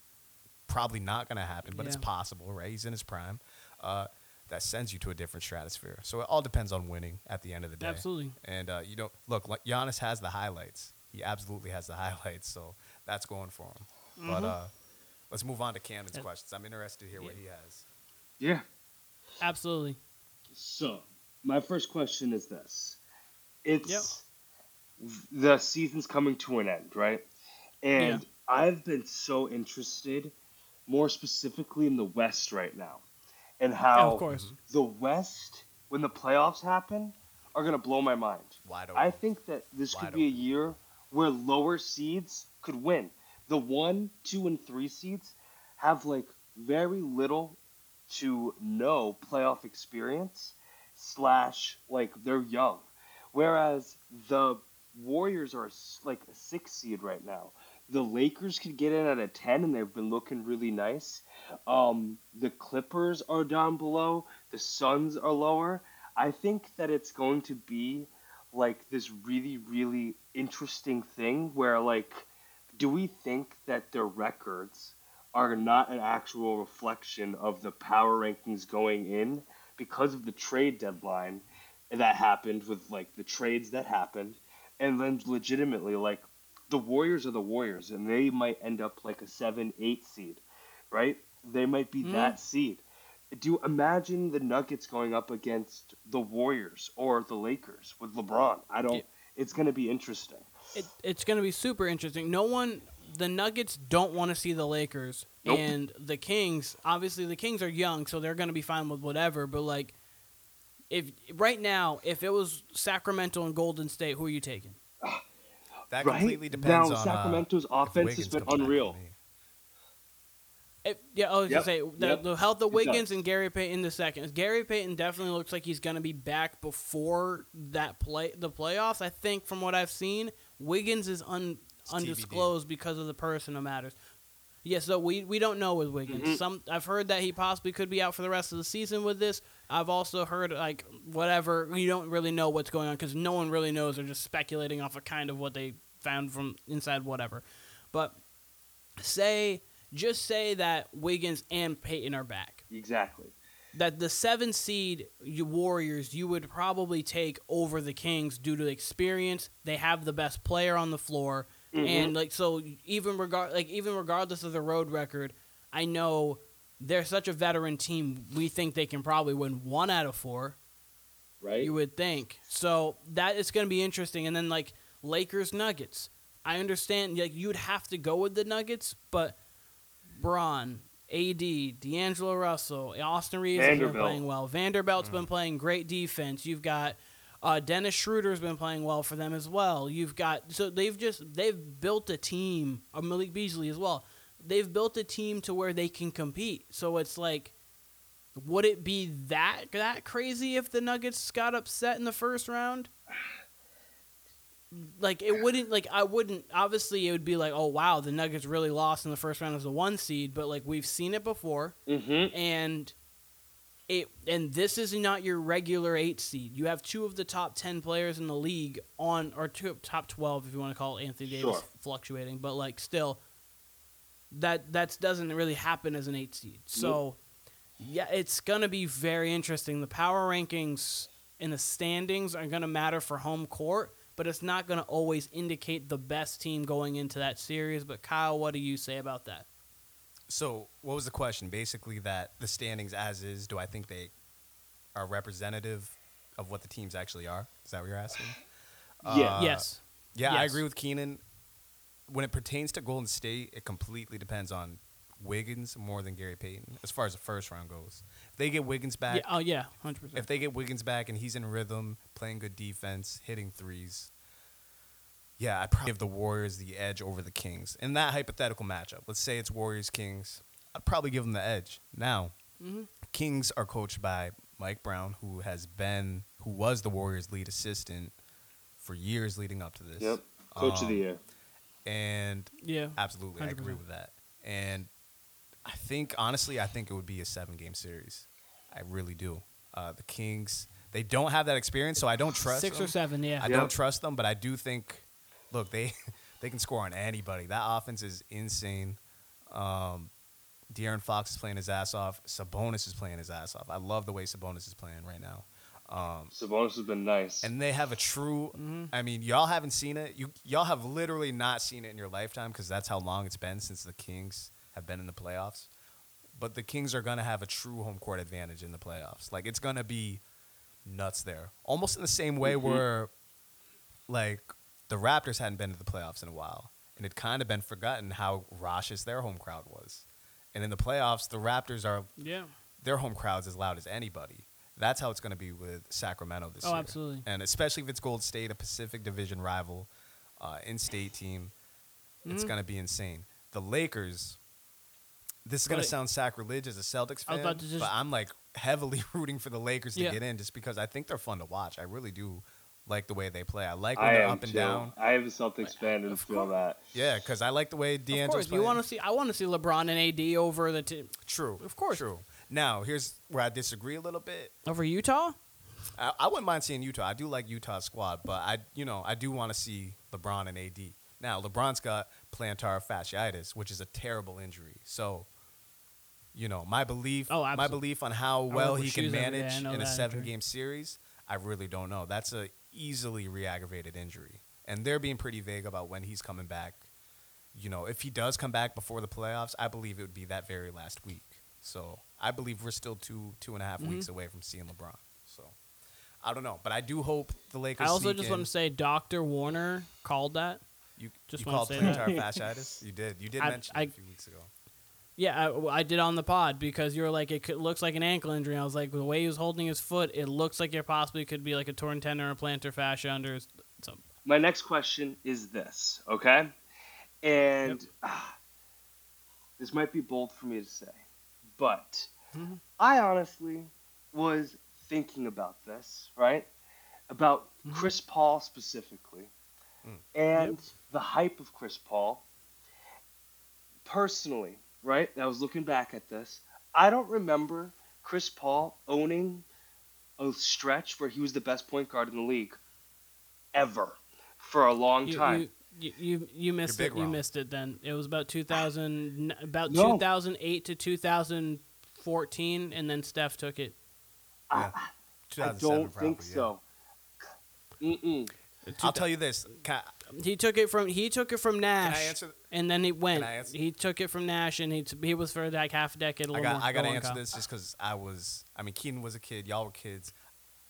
probably not going to happen, but it's possible, right? He's in his prime. Uh, that sends you to a different stratosphere. So it all depends on winning at the end of the day. Absolutely. And uh, you don't look. like Giannis has the highlights. He absolutely has the highlights. So that's going for him. But Mhm. uh, let's move on to Kamden's Yeah. questions. I'm interested to hear what he has. Yeah. Absolutely. So, my first question is this: It's yep. the season's coming to an end, right? And yeah. I've been so interested, more specifically in the West right now, and how of course. the West, when the playoffs happen, are gonna blow my mind. Wide open. I think that this Wide could be open. a year where lower seeds could win. The one, two, and three seeds have like very little to no playoff experience slash like they're young whereas the warriors are like a six seed right now the lakers could get in at a 10 and they've been looking really nice. Um, the clippers are down below. The suns are lower. I think that it's going to be like this really really interesting thing where like do we think that their records are not an actual reflection of the power rankings going in because of the trade deadline that happened with like the trades that happened? And then legitimately like the warriors are the warriors and they might end up like a 7 8 seed right they might be mm. that seed do you imagine the nuggets going up against the warriors or the lakers with lebron i don't it's going to be interesting it, it's going to be super interesting no one the Nuggets don't want to see the Lakers, nope. and the Kings. Obviously, the Kings are young, so they're going to be fine with whatever. But like, if right now, if it was Sacramento and Golden State, who are you taking? That right? completely depends now, on Sacramento's uh, offense has been unreal. It, yeah, I was yep. gonna say the, yep. the health of Wiggins and Gary Payton In the second. Gary Payton definitely looks like he's gonna be back before that play the playoffs. I think from what I've seen, Wiggins is un undisclosed TBD. because of the personal matters. Yeah, so we, we don't know with Wiggins. Mm-hmm. Some I've heard that he possibly could be out for the rest of the season with this. I've also heard like whatever you don't really know what's going on because no one really knows. They're just speculating off of kind of what they found from inside whatever. But say just say that Wiggins and Payton are back. Exactly that the seven seed Warriors you would probably take over the Kings due to experience. They have the best player on the floor, mm-hmm. and like so even regard like even regardless of the road record, I know they're such a veteran team. We think they can probably win one out of four. Right. You would think so. That is going to be interesting. And then like Lakers Nuggets. I understand like you would have to go with the Nuggets, but Bron, AD, D'Angelo Russell, Austin Reaves has been playing well. Vanderbilt's mm. been playing great defense. You've got uh, Dennis Schroeder's been playing well for them as well. You've got so they've just they've built a team. Of uh, Malik Beasley as well. They've built a team to where they can compete. So it's like, would it be that that crazy if the Nuggets got upset in the first round? Like it wouldn't like I wouldn't obviously it would be like oh wow the Nuggets really lost in the first round as a one seed but like we've seen it before mm-hmm. and it and this is not your regular eight seed you have two of the top 10 players in the league on or two top 12 if you want to call Anthony Davis sure. fluctuating but like still that that doesn't really happen as an eight seed so nope. yeah it's gonna be very interesting the power rankings and the standings are gonna matter for home court but it's not going to always indicate the best team going into that series. But Kyle, what do you say about that? So, what was the question? Basically, that the standings as is, do I think they are representative of what the teams actually are? Is that what you're asking? Yeah. Uh, yes. Yeah, yes. I agree with Keenan. When it pertains to Golden State, it completely depends on Wiggins more than Gary Payton as far as the first round goes. If they get Wiggins back, yeah, oh yeah, hundred percent. If they get Wiggins back and he's in rhythm, playing good defense, hitting threes, yeah, I probably give the Warriors the edge over the Kings in that hypothetical matchup. Let's say it's Warriors Kings, I'd probably give them the edge. Now, mm-hmm. Kings are coached by Mike Brown, who has been who was the Warriors' lead assistant for years leading up to this. Yep, coach um, of the um, year. And yeah, absolutely, 100%. I agree with that. And I think honestly, I think it would be a seven game series. I really do. Uh, the Kings, they don't have that experience, so I don't trust six them. or seven. Yeah, I yep. don't trust them, but I do think. Look, they they can score on anybody. That offense is insane. Um, De'Aaron Fox is playing his ass off. Sabonis is playing his ass off. I love the way Sabonis is playing right now. Um, Sabonis has been nice, and they have a true. Mm-hmm. I mean, y'all haven't seen it. You y'all have literally not seen it in your lifetime because that's how long it's been since the Kings have been in the playoffs. but the Kings are gonna have a true home court advantage in the playoffs. Like it's gonna be nuts there, almost in the same way Mm-hmm. where like the Raptors hadn't been to the playoffs in a while, and it kind of been forgotten how raucous their home crowd was. And in the playoffs, the Raptors are Yeah. their home crowd's as loud as anybody. That's how it's going to be with Sacramento this Oh, year. Oh, absolutely. And especially if it's Gold State, a Pacific Division rival, uh, in-state team, it's Mhm. going to be insane. The Lakers. This is going to sound sacrilegious as a Celtics I fan, was about to just- but I'm like heavily rooting for the Lakers to Yeah. get in just because I think they're fun to watch. I really do like the way they play. I like when I they're up and too. down. I have a Celtics fan and Of feel that. Yeah, because I like the way Of D'Angelo's course, you playing. want to see. I want to see LeBron and AD over the team True. Of course. True. Now, here's where I disagree a little bit. over Utah. I, I wouldn't mind seeing Utah. I do like Utah's squad, but I, you know, I do want to see LeBron and AD. Now, LeBron's got plantar fasciitis, which is a terrible injury. So, you know, my belief, Oh, my belief on how well he can shoes every day. manage in a that injury. seven-game series, I really don't know. That's a easily re-aggravated injury, and they're being pretty vague about when he's coming back. You know, if he does come back before the playoffs, I believe it would be that very last week. So I believe we're still two two and a half Mhm. weeks away from seeing LeBron. So I don't know, but I do hope the Lakers. I also just in. want to say Doctor Warner called that. you, just you called plantar fasciitis. You did. You did I- mention I- a few weeks ago. Yeah, I, I did on the pod because you were like, it could, looks like an ankle injury. I was like, the way he was holding his foot, it looks like it possibly could be like a torn tendon or a plantar fascia under his. So, My next question is this, okay? And ah, this might be bold for me to say, but Mhm. I honestly was thinking about this, right? About Mhm. Chris Paul specifically Mm. and the hype of Chris Paul. Personally, right? I was looking back at this. I don't remember Chris Paul owning a stretch where he was the best point guard in the league ever for a long you, time. you, you, you, you missed big it. You missed it. Then it was about 2000, about No. 2008 to 2014, and then Steph took it. I, Yeah. I 2007 don't think yeah. so. Mm-mm. I'll tell you this. Can, He took it from he took it from can Nash, I answer? and then he went. I answer? He took it from Nash, and he t- he was for like half a decade. A I little got. more. I got to answer this just because I was. I mean, Keenan was a kid. Y'all were kids.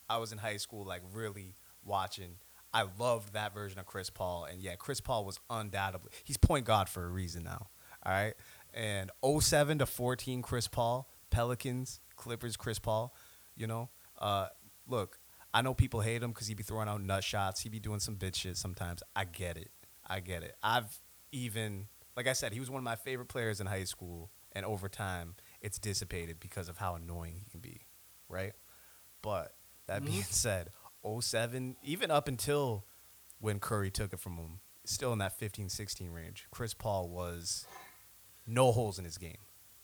I was in high school, like really watching. I loved that version of Chris Paul, and yeah, Chris Paul was undoubtedly he's point guard for a reason now. All right, and 07 to 14, Chris Paul, Pelicans, Clippers, Chris Paul. You know, uh, look, I know people hate him because he'd be throwing out nut shots. He'd be doing some bitch shit sometimes. I get it. I get it. I've even, like I said, he was one of my favorite players in high school, and over time, it's dissipated because of how annoying he can be, right? But that Mhm. being said, 07, even up until when Curry took it from him, still in that 15 16 range, Chris Paul was no holes in his game.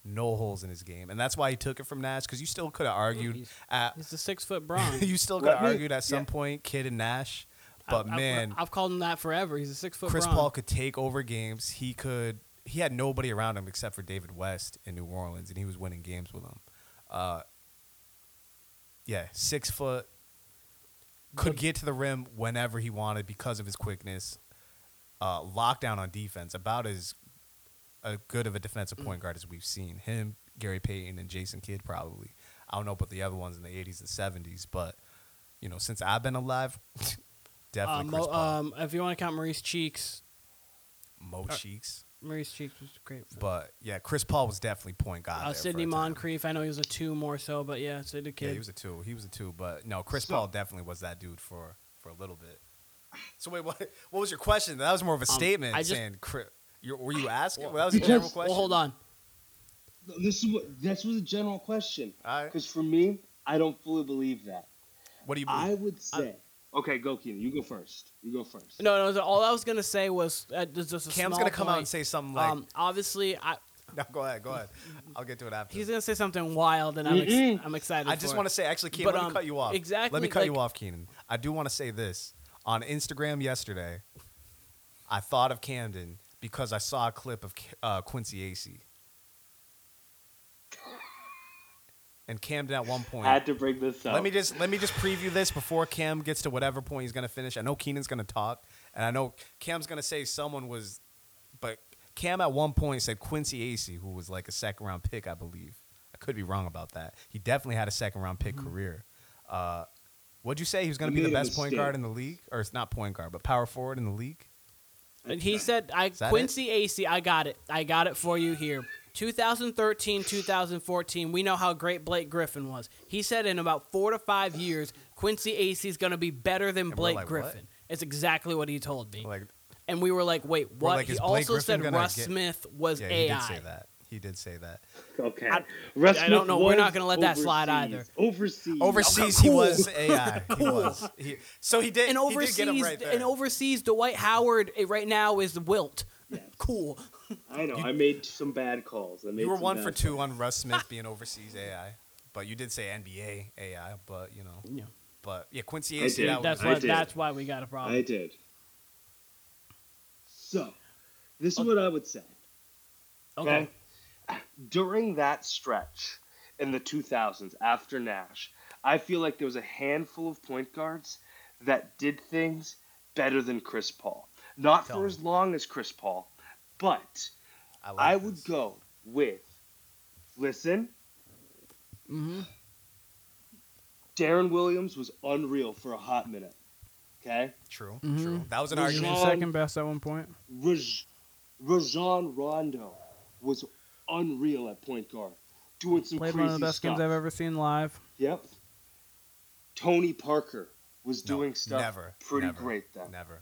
No holes in his game. And that's why he took it from Nash, because you still could have argued He's- at. He's the six foot bronze. you still could have argued at some yeah. point, Kidd and Nash. But I've, man, I've, I've called him that forever. He's a six foot. Chris bronze. Paul could take over games. He could. He had nobody around him except for David West in New Orleans, and he was winning games with him. Uh, yeah, six foot. Could get to the rim whenever he wanted because of his quickness. Uh, lockdown on defense, about as a good of a defensive Mm. point guard as we've seen. Him, Gary Payton, and Jason Kidd probably. I don't know about the other ones in the '80s and '70s, but you know, since I've been alive, definitely Um, Chris Mo- Paul. um, if you want to count Maurice Cheeks, Mo uh, Cheeks. Maurice Cheeks was great. For, But yeah, Chris Paul was definitely point guard. uh, Sidney. Moncrief, I know he was a two more so, but yeah, Sidney Yeah, Kid. he was a two. He was a two. But no, Chris So- Paul definitely was that dude for for a little bit. So wait, what? What was your question? That was more of a Um, statement I just- saying, Chris, you were you asking? Well, that was a general question. well, hold on. This is what this was a general question. All right. Because for me, I don't fully believe that. What do you I would say. okay, go Keenan. You go first. You go first. No, no. All I was gonna say was uh, just a Cam's small gonna come out and say something like, um, obviously, I, "No, go ahead, go ahead. I'll get to it after." he's gonna say something wild, and I'm ex- I'm excited. I just want to say, actually, Keenan, But, let me um, cut you off. exactly, Let me cut you off, Keenan. I do want to say this on Instagram yesterday. I thought of Kamden because I saw a clip of uh, Quincy Acy. And Kamden at one point. I had to bring this up. Let me just let me just preview this before Cam gets to whatever point he's gonna finish. I know Keenan's gonna talk, and I know Cam's gonna say someone was, but Cam at one point said Quincy Acy, who was like a second round pick, I believe. I could be wrong about that. He definitely had a second round pick Mm-hmm. career. Uh, what'd you say? He was going to You be the best point guard in the league, or it's not point guard, but power forward in the league. And he said, "I Quincy Acy, I got it. I got it for you here. 2013, 2014. We know how great Blake Griffin was. He said in about four to five years, Quincy Acy is going to be better than Blake like, what? Griffin. It's exactly what he told me. Like, and we were like, wait, what? like, he also Griffin said Russ get- Smith was yeah, AI. He did say that. He did say that. Okay. I- Russ I don't know. We're not gonna let that slide either. Overseas. Overseas, cool. he was AI. He was. He, so he did. And he did overseas, get him right there. and overseas, Dwight Howard eh, right now is Wilt. Cool. I know. I made some bad calls. I made you were one bad for calls. two on Russ Smith being overseas AI, but you did say NBA AI. But you know, Yeah. but yeah, Quincy I Acy. did. That That's why. That's why we got a problem. I did. So, this is what I would say. okay. During that stretch in the 2000s after Nash, I feel like there was a handful of point guards that did things better than Chris Paul. Not Tell for me. as long as Chris Paul, but I, like I would go with listen. Mm-hmm. Deron Williams was unreal for a hot minute. Okay? True, Mhm. true. That was an Rajon- argument. Second best at one point. Raj- Rajon Rondo was unreal at point guard, doing some Played crazy one of the best stuff. games I've ever seen live. Yep. Tony Parker was No, doing stuff never, pretty never, great then. Never.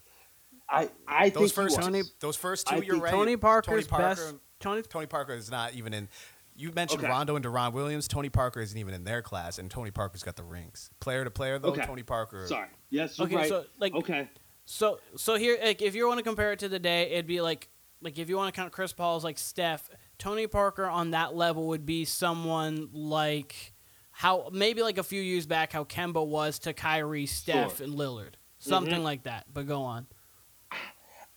I I Those think first. Tony- those first I two, you're right. Tony Parker's Tony Parker, best. Tony. Tony Parker is not even in. You mentioned Okay. Rondo and Deron Williams. Tony Parker isn't even in their class, and Tony Parker's got the rings. Player to player, though, Okay. Tony Parker. Sorry. Yes, you're Okay, right. so like, okay. so so here, like, if you want to compare it to the day, it'd be like, like if you want to count Chris Paul's like Steph, Tony Parker on that level would be someone like how maybe like a few years back how Kemba was to Kyrie, Steph, Sure. and Lillard, something Mhm. like that. But go on.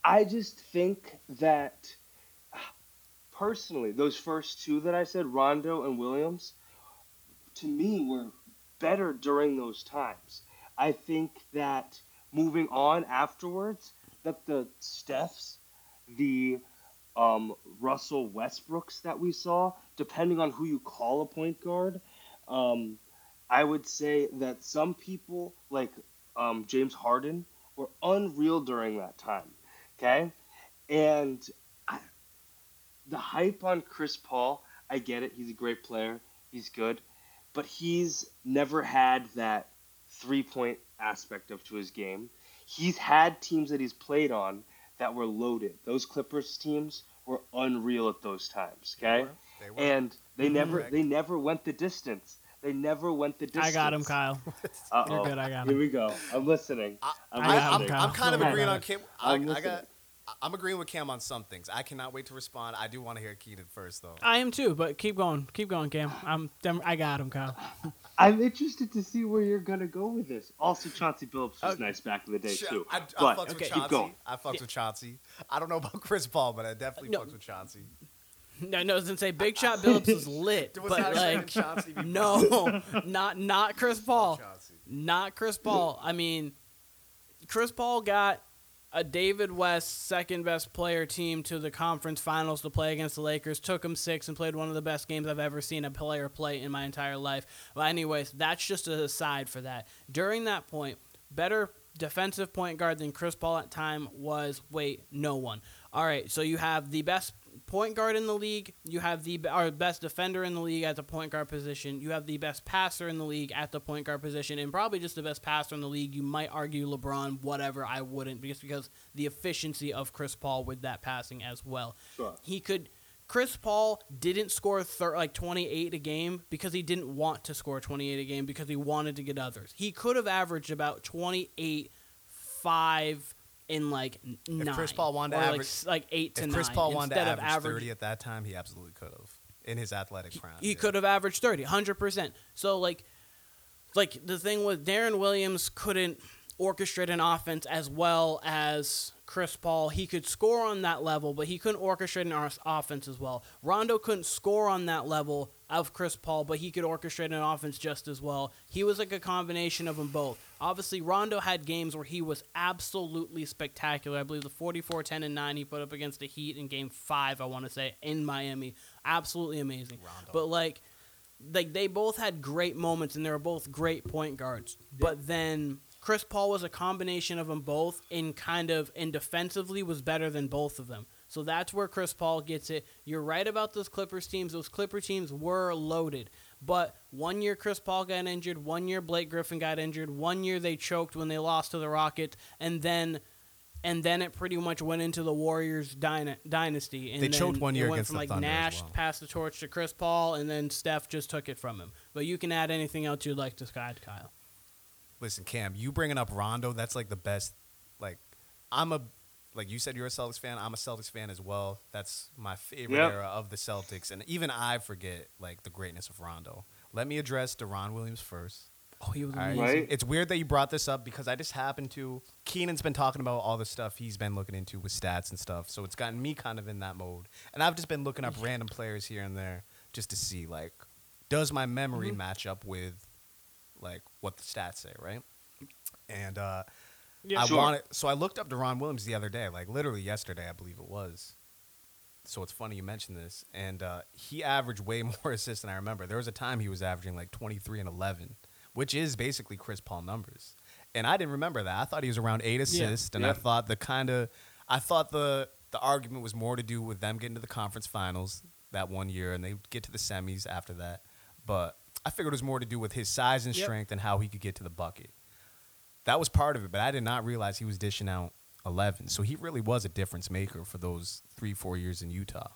I just think that personally, those first two that I said, Rondo and Williams, to me were better during those times. I think that moving on afterwards, that the Stephs, the um, Russell Westbrooks that we saw, depending on who you call a point guard, um, I would say that some people like um, James Harden were unreal during that time. Okay, and I, the hype on Chris Paul, I get it. He's a great player. He's good, but he's never had that three point aspect of to his game. He's had teams that he's played on that were loaded. Those Clippers teams were unreal at those times. Okay, They were. and they mm-hmm. never they never went the distance. They never went the distance. I got him, Kyle. Uh-oh. You're good, I got him. Here we go. I'm listening. I, I'm I, got I'm, I'm, kind of Don't agreeing on about Cam. I, I'm I got. I'm agreeing with Cam on some things. I cannot wait to respond. I do want to hear Keenan first, though. I am too, but keep going, keep going, Cam. I'm, I got him, Kyle. I'm interested to see where you're gonna go with this. Also, Chauncey Billups was Okay. nice back in the day too. I, I but fucks with Okay. keep Chauncey. going. I fucks with Chauncey. I don't know about Chris Paul, but I definitely No. fucks with Chauncey. I know I was gonna say Big Shot Billups was lit, Was but like no, not not Chris Paul, not Chris Paul. I mean, Chris Paul got a David West second best player team to the conference finals to play against the Lakers. Took him six and played one of the best games I've ever seen a player play in my entire life. But anyways, that's just an aside for that. During that point, better defensive point guard than Chris Paul at time was wait no one. All right, so you have the best point guard in the league. You have the our best defender in the league at the point guard position. You have the best passer in the league at the point guard position, and probably just the best passer in the league. You might argue LeBron, whatever. I wouldn't, just because the efficiency of Chris Paul with that passing as well. Sure. He could. Chris Paul didn't score thir- like 28 a game because he didn't want to score 28 a game because he wanted to get others. He could have averaged about 28, 5, in like nine. Chris Paul wanted to or like, average- like 8 to If 9 Chris Paul wanted to instead of average average 30 at that time, he absolutely could have in his athletic prime. he yeah. could have averaged 30 100% so like like the thing with Deron Williams couldn't orchestrate an offense as well as Chris Paul he could score on that level but he couldn't orchestrate an offense as well Rondo couldn't score on that level of Chris Paul, but he could orchestrate an offense just as well. He was like a combination of them both. Obviously, Rondo had games where he was absolutely spectacular. I believe the 44, 10, and 9 he put up against the Heat in game five, I want to say, in Miami. Absolutely amazing. Rondo. But like, like they both had great moments and they were both great point guards. But then Chris Paul was a combination of them both and kind of and defensively was better than both of them. So that's where Chris Paul gets it. You're right about those Clippers teams. Those Clipper teams were loaded. But one year Chris Paul got injured, one year Blake Griffin got injured, one year they choked when they lost to the Rockets, and then and then it pretty much went into the Warriors dyna- dynasty. And They then choked one year it went against from like Thunder Nash well. passed the torch to Chris Paul, and then Steph just took it from him. But you can add anything else you'd like to add, Kyle. Listen, Cam, you bringing up Rondo, that's like the best. Like, I'm a, like you said, you're a Celtics fan. I'm a Celtics fan as well. That's my favorite Yep. era of the Celtics. And even I forget, like, the greatness of Rondo. Let me address Deron Williams first. Oh, he was amazing. Right. It's weird that you brought this up because I just happened to. Keenan's been talking about all the stuff he's been looking into with stats and stuff, so it's gotten me kind of in that mode. And I've just been looking up random players here and there just to see like, does my memory Mm-hmm. match up with, like, what the stats say, right? And uh, Yeah, I sure. wanted, so I looked up Deron Williams the other day, like literally yesterday, I believe it was. So it's funny you mentioned this, and uh, he averaged way more assists than I remember. There was a time he was averaging like 23 and 11, which is basically Chris Paul numbers. And I didn't remember that. I thought he was around eight assists, and I thought the kind of, I thought the the argument was more to do with them getting to the conference finals that one year, and they get to the semis after that. But I figured it was more to do with his size and Yep. strength and how he could get to the bucket. That was part of it, but I did not realize he was dishing out 11. So he really was a difference maker for those three, four years in Utah.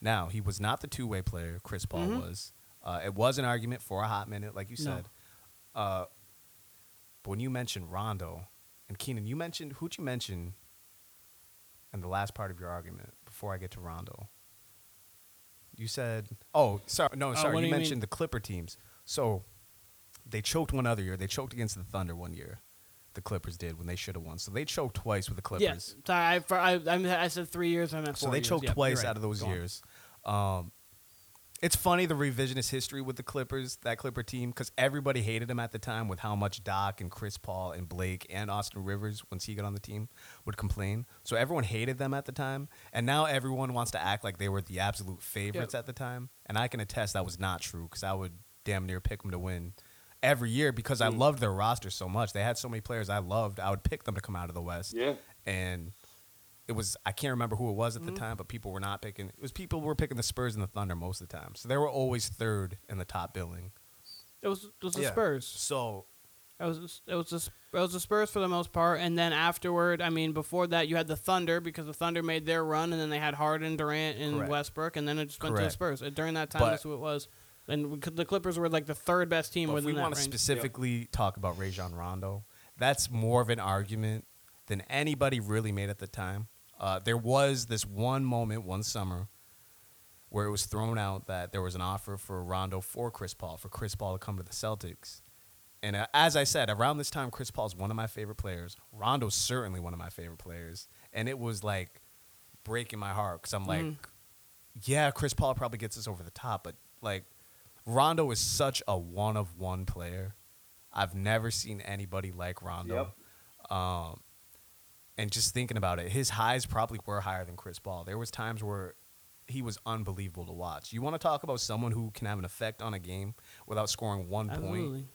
Now, he was not the two way player Chris Paul Mhm. was. Uh, it was an argument for a hot minute, like you No. said. Uh, but when you mentioned Rondo and Keenan, you mentioned, who'd you mention in the last part of your argument before I get to Rondo? You said, oh, sorry, no, Uh, sorry. do you you mean? mentioned the Clipper teams. So they choked one other year. They choked against the Thunder one year. The Clippers did when they should have won. So they choked twice with the Clippers. Yes. Sorry, I, for, I, I, I said three years. I meant four. So they years. choked Yep, twice right. out of those Go years. Um, it's funny the revisionist history with the Clippers, that Clipper team, because everybody hated them at the time with how much Doc and Chris Paul and Blake and Austin Rivers, once he got on the team, would complain. So everyone hated them at the time, and now everyone wants to act like they were the absolute favorites Yep. at the time. And I can attest that was not true because I would damn near pick them to win every year because I loved their roster so much. They had so many players I loved. I would pick them to come out of the West Yeah. and it was I can't remember who it was at Mm-hmm. the time, but people were not picking. It was people were picking the Spurs and the Thunder most of the time, so they were always third in the top billing. It was, it was the Yeah. Spurs. So It was it was the, it was the Spurs for the most part, and then afterward, I mean, before that, you had the Thunder because the Thunder made their run, and then they had Harden, Durant, and Correct. Westbrook, and then it just went to the Spurs. During that time, But- that's who it was, and we the Clippers were like the third best team but if we want to range. specifically talk about Rajon Rondo, that's more of an argument than anybody really made at the time. Uh, there was this one moment one summer where it was thrown out that there was an offer for Rondo for Chris Paul, for Chris Paul to come to the Celtics. And uh, as I said, around this time, Chris Paul's one of my favorite players. Rondo's certainly one of my favorite players. And it was like breaking my heart because I'm like, Mhm. yeah, Chris Paul probably gets us over the top, but like Rondo is such a one of one player. I've never seen anybody like Rondo. Um, and just thinking about it, his highs probably were higher than Chris Paul. There was times where he was unbelievable to watch. You want to talk about someone who can have an effect on a game without scoring one point?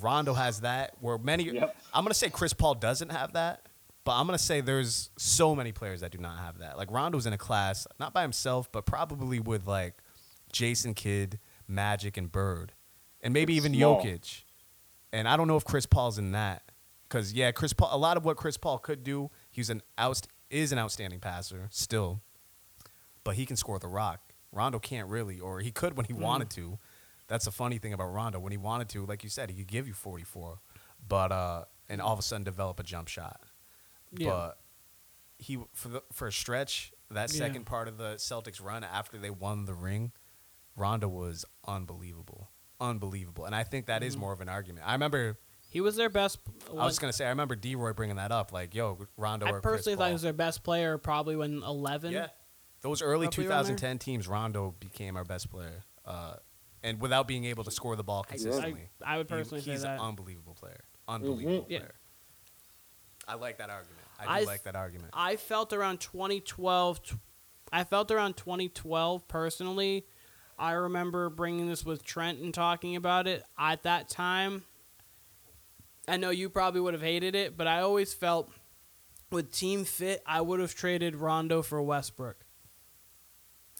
Rondo has that. Where many, Yep. I'm gonna say Chris Paul doesn't have that, but I'm gonna say there's so many players that do not have that. Like Rondo's in a class, not by himself, but probably with like Jason Kidd, Magic, and Bird, and maybe even small. Jokic. And I don't know if Chris Paul's in that, because yeah, Chris Paul. A lot of what Chris Paul could do, he's an out is an outstanding passer still, but he can score the rock. Rondo can't really, or he could when he wanted to. That's the funny thing about Rondo. When he wanted to, like you said, he could give you 44, but uh, and all of a sudden develop a jump shot. Yeah. But he for the for a stretch that Yeah. second part of the Celtics run after they won the ring, Rondo was unbelievable, unbelievable, and I think that is Mm-hmm. more of an argument. I remember. He was their best. I was gonna say I remember D. Roy bringing that up, like, "Yo, Rondo I or Chris personally thought Paul. he was their best player probably when eleven. Yeah, those early Roughly 2010 teams, Rondo became our best player. Uh, and without being able to score the ball consistently. I would He- personally he's say that. He's an unbelievable player. Unbelievable Yeah. player. I like that argument. I do I like that argument. I felt around 2012. tw- I felt around 2012 personally. I remember bringing this with Trent and talking about it. At that time, I know you probably would have hated it, but I always felt with team fit, I would have traded Rondo for Westbrook.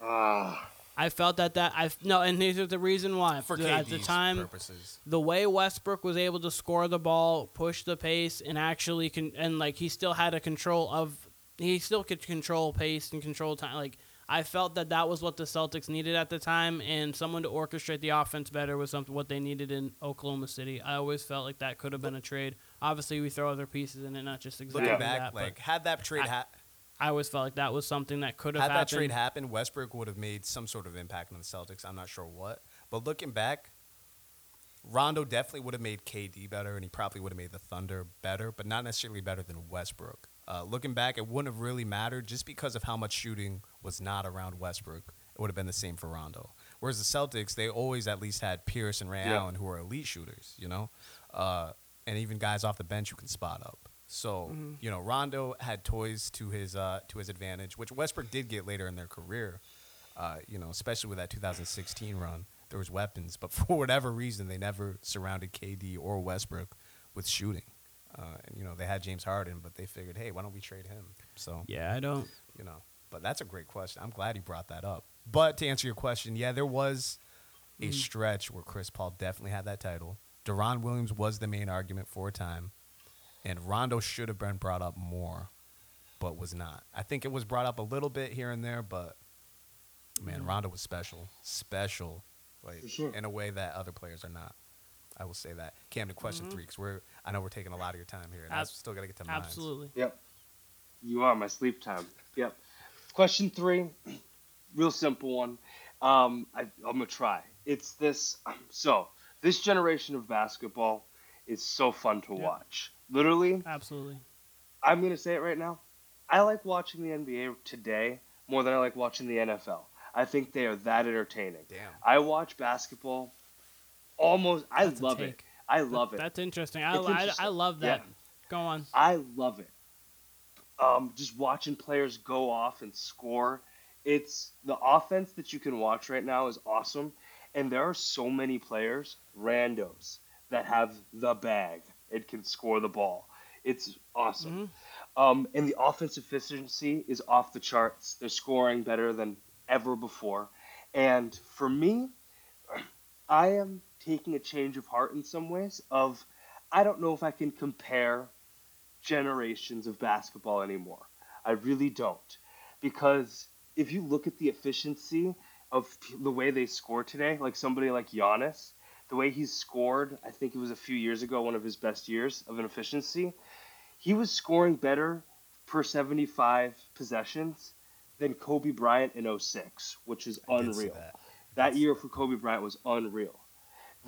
Ah, I felt that that I no, and here's the reason why. For at the time, purposes. the way Westbrook was able to score the ball, push the pace, and actually can and like he still had a control of he still could control pace and control time. Like I felt that that was what the Celtics needed at the time, and someone to orchestrate the offense better was something what they needed in Oklahoma City. I always felt like that could have been a trade. Obviously, we throw other pieces in it, not just exactly Looking back, but like had that trade I- ha- I always felt like that was something that could have had that trade happened, Westbrook would have made some sort of impact on the Celtics. I'm not sure what, but looking back, Rondo definitely would have made KD better, and he probably would have made the Thunder better, but not necessarily better than Westbrook. Uh, looking back, it wouldn't have really mattered just because of how much shooting was not around Westbrook. It would have been the same for Rondo. Whereas the Celtics, they always at least had Pierce and Ray Yeah. Allen, who are elite shooters, you know, uh, and even guys off the bench who can spot up. So you know, Rondo had toys to his uh, to his advantage, which Westbrook did get later in their career. Uh, you know, especially with that 2016 run, there was weapons, but for whatever reason, they never surrounded KD or Westbrook with shooting. Uh, and you know, they had James Harden, but they figured, hey, why don't we trade him? So Yeah, I don't. you know, but that's a great question. I'm glad you brought that up. But to answer your question, yeah, there was a mm. stretch where Chris Paul definitely had that title. Deron Williams was the main argument for a time, and Rondo should have been brought up more, but was not. I think it was brought up a little bit here and there, but man, mm. Rondo was special, special, like sure. in a way that other players are not. I will say that. Kamden, question mm-hmm. three, because we're I know we're taking a lot of your time here, and I still got to get to mine. Absolutely. yep. You are my sleep time. Yep. Question three, real simple one. Um, I, I'm gonna try. It's this. So this generation of basketball is so fun to Yeah. watch. Literally, Absolutely. I'm gonna say it right now. I like watching the NBA today more than I like watching the NFL. I think they are that entertaining. Damn. I watch basketball almost. I That's a love it. I love it. That's interesting. I, It's I. I love that. Yeah. Go on. I love it. Um, just watching players go off and score. It's the offense that you can watch right now is awesome, and there are so many players, randos, that have the bag and can score the ball. It's awesome. Um, and the offensive efficiency is off the charts. They're scoring better than ever before. And for me, I am taking a change of heart in some ways of I don't know if I can compare generations of basketball anymore. I really don't. Because if you look at the efficiency of the way they score today, like somebody like Giannis, the way he's scored, I think it was a few years ago, one of his best years of an efficiency, he was scoring better per 75 possessions than Kobe Bryant in 06, which is I did see unreal. that. That year for Kobe Bryant was unreal.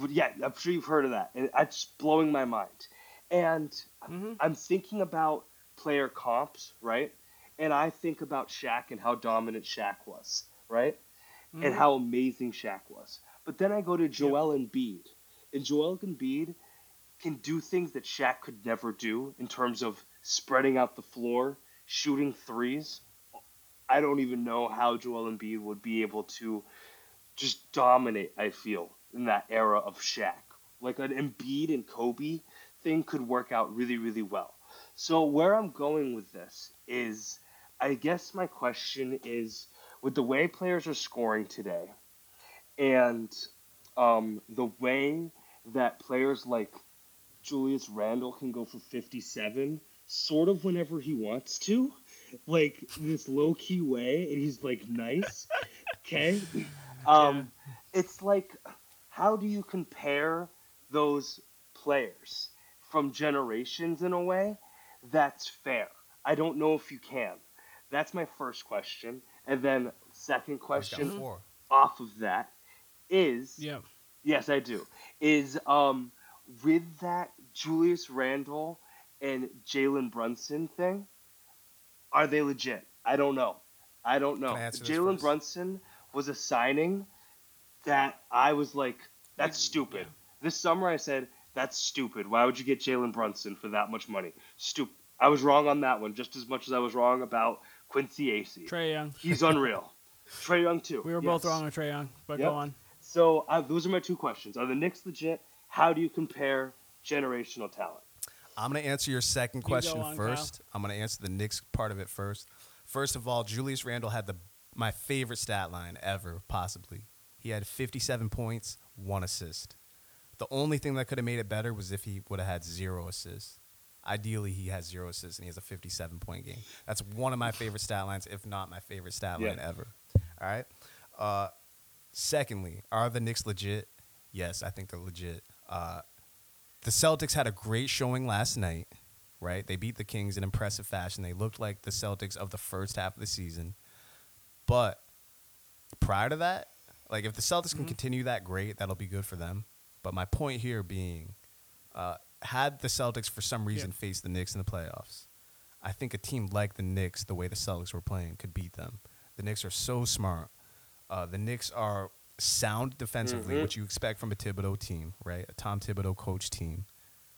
Yeah, I'm sure you've heard of that, it's blowing my mind. And Mhm. I'm thinking about player comps, right? And I think about Shaq and how dominant Shaq was, right? Mm-hmm. And how amazing Shaq was. But then I go to Joel Embiid, and Joel Embiid can do things that Shaq could never do in terms of spreading out the floor, shooting threes. I don't even know how Joel Embiid would be able to just dominate, I feel, in that era of Shaq. Like an Embiid and Kobe thing could work out really, really well. So where I'm going with this is I guess my question is with the way players are scoring today and um, the way that players like Julius Randle can go for 57 sort of whenever he wants to, like this low key way, and he's like nice. Okay. Um, It's like, how do you compare those players from generations in a way that's fair? I don't know if you can. That's my first question. And then, second I just got question off of that is Yeah. Yes, I do. Is um with that Julius Randle and Jalen Brunson thing, are they legit? I don't know. I don't know. Can I answer this Jalen? Brunson was a signing that I was like, that's stupid. Yeah. This summer I said, that's stupid. Why would you get Jalen Brunson for that much money? Stupid. I was wrong on that one just as much as I was wrong about Quincy Acy. Trae Young. He's unreal. Trae Young too. We were both wrong on Trae Young, but Yep. go on. So uh, those are my two questions. Are the Knicks legit? How do you compare generational talent? I'm going to answer your second go question on, first. I'm going to answer the Knicks part of it first. First of all, Julius Randle had the my favorite stat line ever, possibly. He had 57 points, one assist. The only thing that could have made it better was if he would have had zero assists. Ideally, he has zero assists and he has a 57 point game. That's one of my favorite stat lines, if not my favorite stat line Yeah. ever. All right. Uh, secondly, are the Knicks legit? Yes, I think they're legit. Uh, the Celtics had a great showing last night, right? They beat the Kings in impressive fashion. They looked like the Celtics of the first half of the season. But prior to that, like if the Celtics can continue that great, that'll be good for them. But my point here being, uh, had the Celtics for some reason Yeah. faced the Knicks in the playoffs, I think a team like the Knicks, the way the Celtics were playing, could beat them. The Knicks are so smart. Uh, the Knicks are sound defensively, Mhm. which you expect from a Thibodeau team, right? A Tom Thibodeau coach team.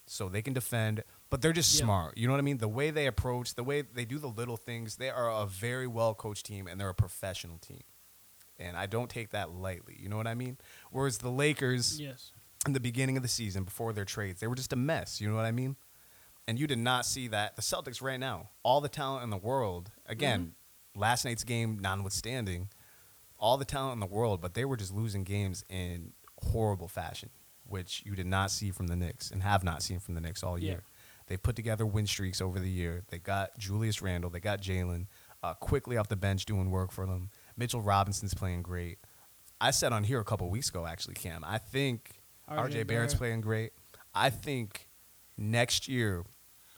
So they can defend, but they're just Yeah. smart. You know what I mean? The way they approach, the way they do the little things, they are a very well coached team and they're a professional team. And I don't take that lightly. You know what I mean? Whereas the Lakers, Yes. in the beginning of the season before their trades. They were just a mess. You know what I mean? And you did not see that. The Celtics right now, all the talent in the world. Again, last night's game notwithstanding, all the talent in the world, but they were just losing games in horrible fashion, which you did not see from the Knicks and have not seen from the Knicks all Yeah. year. They put together win streaks over the year. They got Julius Randle. They got Jalen uh, Quickley off the bench doing work for them. Mitchell Robinson's playing great. I said on here a couple weeks ago, actually, Cam. I think RJ RJ, Barrett's Barrett. playing great. I think next year,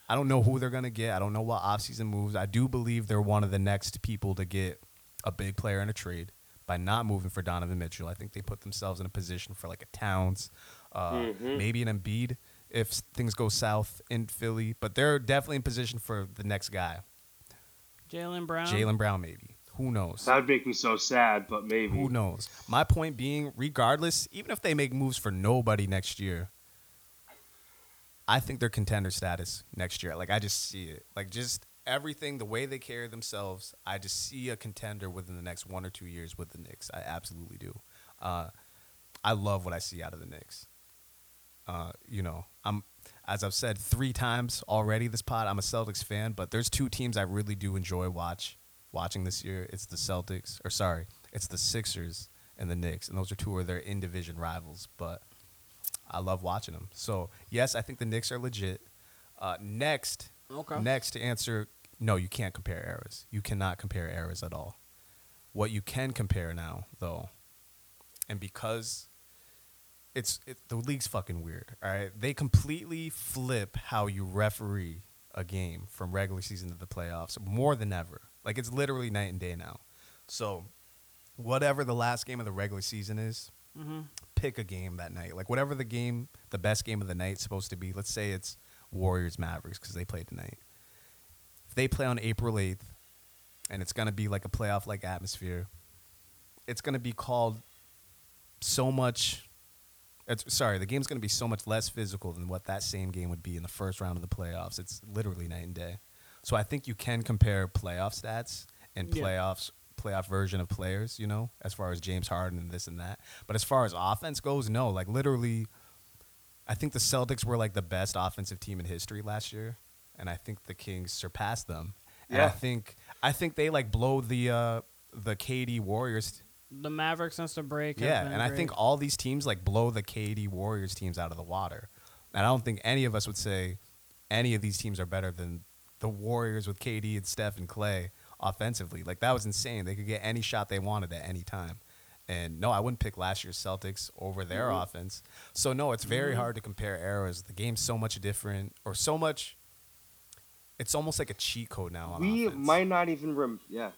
I don't know who they're going to get. I don't know what offseason moves. I do believe they're one of the next people to get a big player in a trade by not moving for Donovan Mitchell. I think they put themselves in a position for like a Towns, uh, Mhm. maybe an Embiid if things go south in Philly. But they're definitely in position for the next guy. Jaylen Brown. Jaylen Brown, maybe. Who knows? That would make me so sad, but maybe. Who knows? My point being, regardless, even if they make moves for nobody next year, I think they're contender status next year. Like I just see it. Like just everything, the way they carry themselves, I just see a contender within the next one or two years with the Knicks. I absolutely do. Uh, I love what I see out of the Knicks. Uh, you know, I'm as I've said three times already this pod, I'm a Celtics fan, but there's two teams I really do enjoy watch watching this year. It's the Celtics, or sorry, it's the Sixers and the Knicks, and those are two of their in division rivals. But I love watching them. So yes, I think the Knicks are legit. Uh, next, Okay. next to answer, no, you can't compare eras. You cannot compare eras at all. What you can compare now, though, and because it's it, the league's fucking weird. All right, they completely flip how you referee a game from regular season to the playoffs more than ever. Like it's literally night and day now. So, whatever the last game of the regular season is, Mm-hmm. pick a game that night. Like whatever the game, the best game of the night is supposed to be. Let's say it's Warriors Mavericks because they play tonight. If they play on April eighth, and it's gonna be like a playoff like atmosphere, it's gonna be called so much. It's, sorry, the game's gonna be so much less physical than what that same game would be in the first round of the playoffs. It's literally night and day. So I think you can compare playoff stats and Yeah. playoffs playoff version of players, you know, as far as James Harden and this and that. But as far as offense goes, no. Like literally I think the Celtics were like the best offensive team in history last year. And I think the Kings surpassed them. And I think I think they like blow the uh the KD Warriors The Mavericks since the break. yeah, and I think all these teams like blow the KD Warriors teams out of the water. And I don't think any of us would say any of these teams are better than the Warriors with KD and Steph and Klay offensively. Like that was insane. They could get any shot they wanted at any time. And no, I wouldn't pick last year's Celtics over their Mhm. offense. So no, it's very Mhm. hard to compare eras. The game's so much different or so much it's almost like a cheat code now we offense. might not even rem- yeah.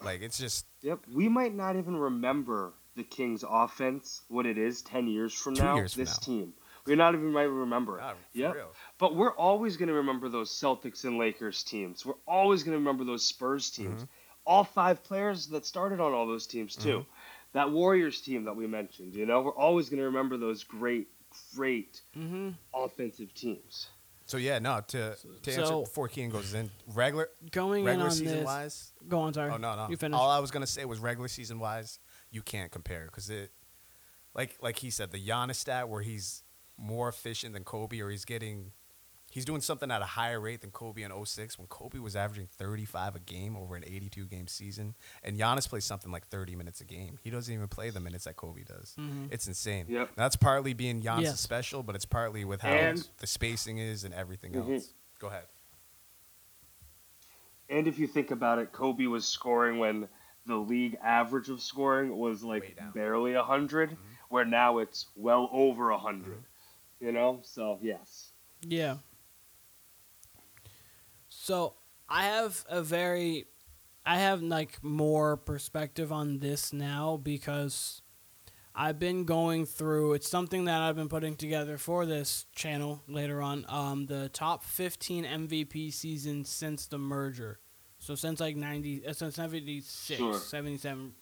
like it's just Yep. We might not even remember the Kings offense, what it is ten years from Two now. years from this now. team. We're not even might remember it. God, for Yep. real. But we're always going to remember those Celtics and Lakers teams. We're always going to remember those Spurs Mm-hmm. teams. All five players that started on all those teams too. that Warriors team that we mentioned. You know, we're always going to remember those great, great Mm-hmm. offensive teams. So yeah, no. To to answer So- before Kean goes in, regular Going in regular on season this. wise. Go on, sorry. Oh no, no. You finish. All I was gonna say was regular season wise, you can't compare because it, like like he said, the Giannis stat where he's more efficient than Kobe, or he's getting, he's doing something at a higher rate than Kobe in 06 when Kobe was averaging 35 a game over an 82 game season, and Giannis plays something like 30 minutes a game. He doesn't even play the minutes that Kobe does. Mm-hmm. It's insane. Yep. Now, that's partly being Giannis' Yes. special, but it's partly with how And- the spacing is and everything Mhm. else. Go ahead. And if you think about it, Kobe was scoring when the league average of scoring was like down. barely 100, mm-hmm. where now it's well over 100. You know? So, yes. Yeah. So I have a very, I have like more perspective on this now because I've been going through. It's something that I've been putting together for this channel later on. Um, the top 15 MVP seasons since the merger. So since like 90, uh, since 76, Sure. 77.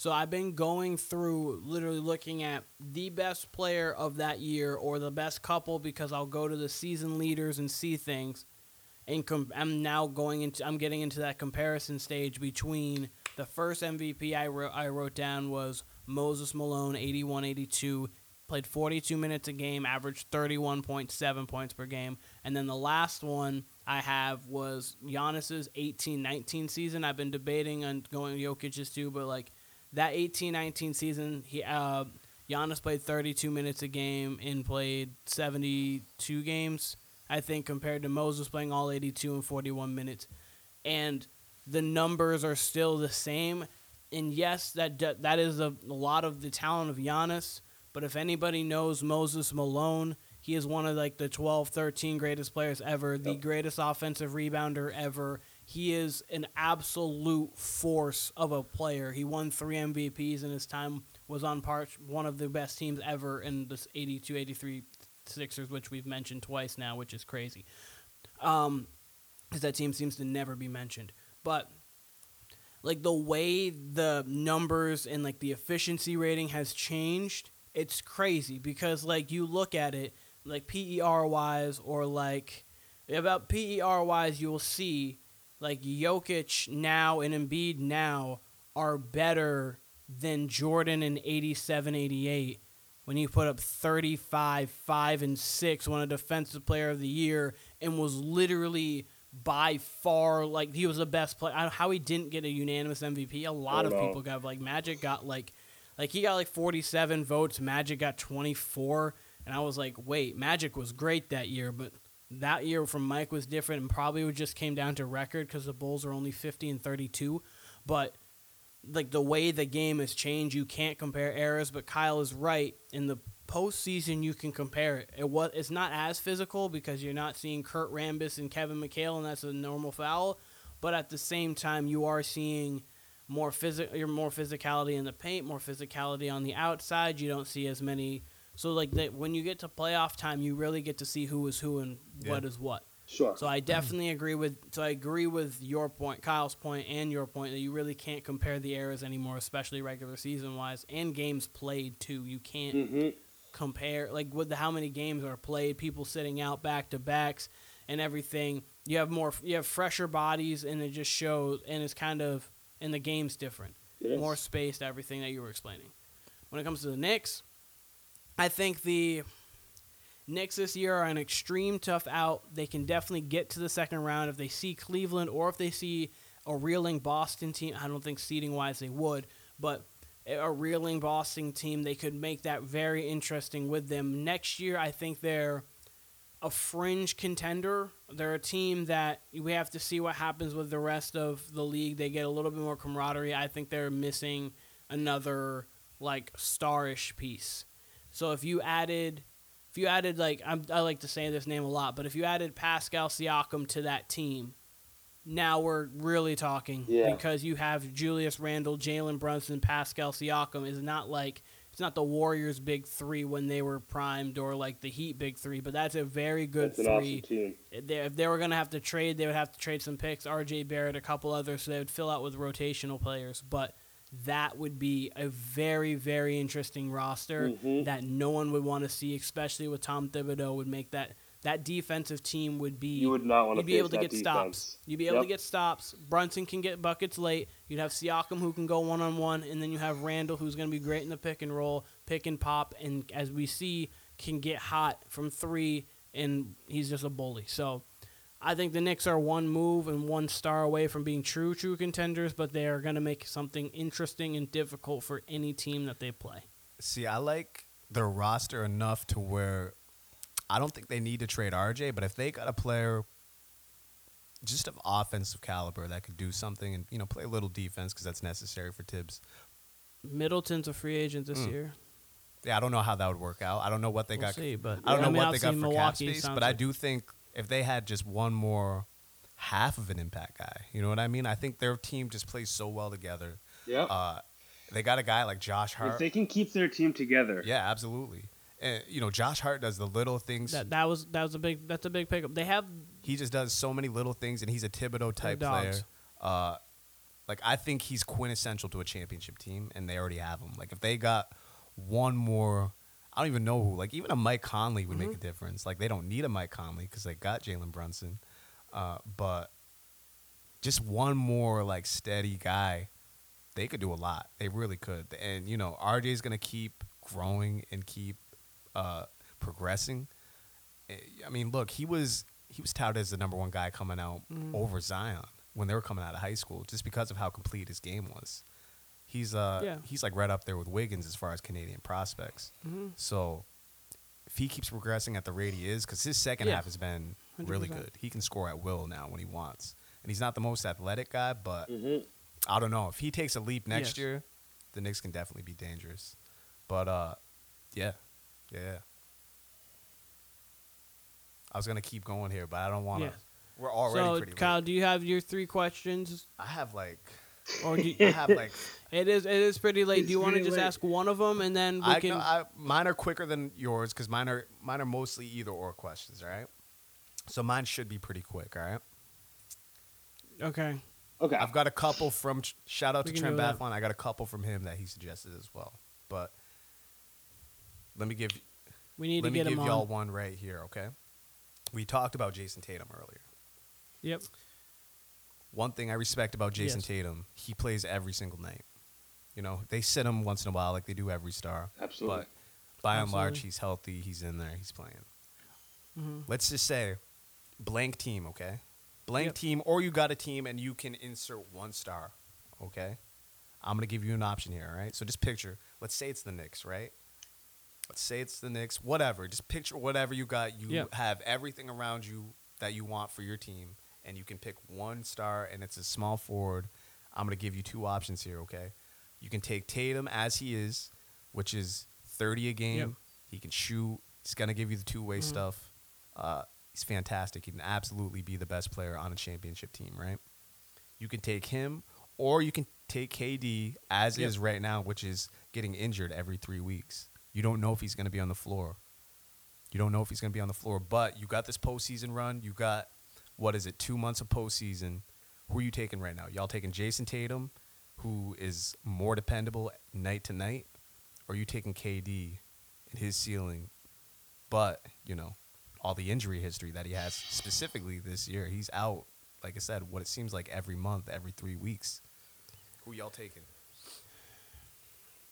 So I've been going through, literally looking at the best player of that year or the best couple because I'll go to the season leaders and see things. And com- I'm now going into, I'm getting into that comparison stage between the first MVP I wrote, I wrote down was Moses Malone, 81-82, played 42 minutes a game, averaged 31.7 points per game, and then the last one I have was Giannis's 18-19 season. I've been debating on going Jokic's too, but like that 18-19 season, he uh, Giannis played 32 minutes a game and played 72 games, I think, compared to Moses playing all 82 and 41 minutes, and the numbers are still the same. And yes, that that is a, a lot of the talent of Giannis. But if anybody knows Moses Malone, he is one of like the 12, 13 greatest players ever, the greatest offensive rebounder ever. He is an absolute force of a player. He won three MVPs in his time, was on par one of the best teams ever in this 82 83 Sixers, which we've mentioned twice now, which is crazy. Um, because that team seems to never be mentioned. But like the way the numbers and like the efficiency rating has changed, it's crazy because like you look at it like PER wise or like about PER wise, you'll see like Jokic now and Embiid now are better than Jordan in 87 88 when he put up 35, 5, and 6, won a Defensive Player of the Year, and was literally by far like he was the best player. I how he didn't get a unanimous MVP. A lot of no. people got like Magic got like like he got like 47 votes. Magic got 24, and I was like, wait, Magic was great that year, but that year from Mike was different, and probably it just came down to record because the Bulls are only 50 and 32, but like the way the game has changed, you can't compare eras. But Kyle is right. In the postseason, you can compare it. It was it's not as physical because you're not seeing Kurt Rambis and Kevin McHale, and that's a normal foul. But at the same time, you are seeing more physical, more physicality in the paint, more physicality on the outside. You don't see as many. So like that when you get to playoff time, you really get to see who is who and what Yeah. is what. Sure. So I definitely agree with. So I agree with your point, Kyle's point, and your point that you really can't compare the eras anymore, especially regular season wise and games played too. You can't hmm compare like with the, how many games are played, people sitting out back to backs and everything. You have more, you have fresher bodies, and it just shows, and it's kind of, and the game's different, Yes. more spaced, everything that you were explaining. When it comes to the Knicks, I think the Knicks this year are an extreme tough out. They can definitely get to the second round if they see Cleveland or if they see a reeling Boston team. I don't think seeding wise they would, but a reeling Boston team, they could make that very interesting with them. Next year, I think they're a fringe contender. They're a team that we have to see what happens with the rest of the league. They get a little bit more camaraderie. I think they're missing another like starish piece. So if you added, if you added like I'm, I like to say this name a lot, but if you added Pascal Siakam to that team, now we're really talking Yeah. because you have Julius Randle, Jalen Brunson, Pascal Siakam is not like it's not the Warriors' big three when they were primed or like the Heat big three, but that's a very good That's an three. awesome team. If they, if they were going to have to trade, they would have to trade some picks, RJ Barrett, a couple others, so they would fill out with rotational players. But that would be a very, very interesting roster Mhm. that no one would want to see, especially with Tom Thibodeau. Would make that that defensive team would be You would not want to be able to get defense. stops. You'd be able to get stops. Brunson can get buckets late. You'd have Siakam who can go one on one, and then you have Randle who's going to be great in the pick and roll, pick and pop, and as we see, can get hot from three, and he's just a bully. So. I think the Knicks are one move and one star away from being true, true contenders, but they are going to make something interesting and difficult for any team that they play. See, I like their roster enough to where I don't think they need to trade RJ, but if they got a player just of offensive caliber that could do something and you know play a little defense because that's necessary for Thibs. Middleton's a free agent this Mm. year. Yeah, I don't know how that would work out. I don't know what they We'll got. see, but I don't I know mean, what they got obviously for cap Milwaukee space, but I do think if they had just one more half of an impact guy, you know what I mean? I think their team just plays so well together. Yep. Uh, they got a guy like Josh Hart. if they can keep their team together. yeah, absolutely. And you know, Josh Hart does the little things. That that was that was a big that's a big pickup. They have he just does so many little things, and he's a Thibodeau type player. Uh, like I think he's quintessential to a championship team, and they already have him. Like if they got one more, I don't even know who. Like even a Mike Conley would Mm-hmm. make a difference. Like they don't need a Mike Conley because they got Jalen Brunson, uh, but just one more like steady guy, they could do a lot. They really could. And you know, RJ is gonna keep growing and keep uh, progressing. Eh, I mean, look, he was he was touted as the number one guy coming out Mm-hmm. over Zion when they were coming out of high school, just because of how complete his game was. He's uh Yeah. he's like right up there with Wiggins as far as Canadian prospects. Mhm. So if he keeps progressing at the rate he is, because his second Yeah. half has been really 100%. good. He can score at will now when he wants, and he's not the most athletic guy, but Mhm. I don't know if he takes a leap next Yes. year, the Knicks can definitely be dangerous. But uh, yeah, yeah. I was gonna keep going here, but I don't want to. Yes. We're already so pretty. Kyle, late. do you have your three questions? I have like, Or do you, I have like, it is it is pretty late. Do you want to just late. ask one of them and then we I, can? no, I mine are quicker than yours because mine are mine are mostly either or questions. All right, so mine should be pretty quick. All right. okay. Okay. I've got a couple from shout out We to can Trent do. Bathlon. I got a couple from him that he suggested as well. But let me give We need let to me get give y'all on. one right here, okay? We talked about Jayson Tatum earlier. Yep. One thing I respect about Jayson Yes. Tatum, he plays every single night. You know, they sit him once in a while like they do every star. Absolutely. But by and large, he's healthy, he's in there, he's playing. Mhm. Let's just say blank team, okay? Blank Yep. team, or you got a team and you can insert one star, okay? I'm gonna give you an option here, all right? So just picture, let's say it's the Knicks, right? Let's say it's the Knicks, whatever. Just picture whatever you got. You Yep. have everything around you that you want for your team, and you can pick one star, and it's a small forward. I'm gonna give you two options here, okay? You can take Tatum as he is, which is 30 a game. Yep. He can shoot. He's gonna give you the two way Mhm. stuff. Uh, he's fantastic. He can absolutely be the best player on a championship team, right? You can take him, or you can take KD as Yep. is right now, which is getting injured every three weeks. You don't know if he's going to be on the floor. You don't know if he's going to be on the floor, but you got this postseason run. You got what is it? Two months of postseason. Who are you taking right now? Y'all taking Jayson Tatum, who is more dependable night to night, or you taking KD and his ceiling, but you know all the injury history that he has specifically this year. He's out, like I said, what it seems like every month, every three weeks. Who y'all taking?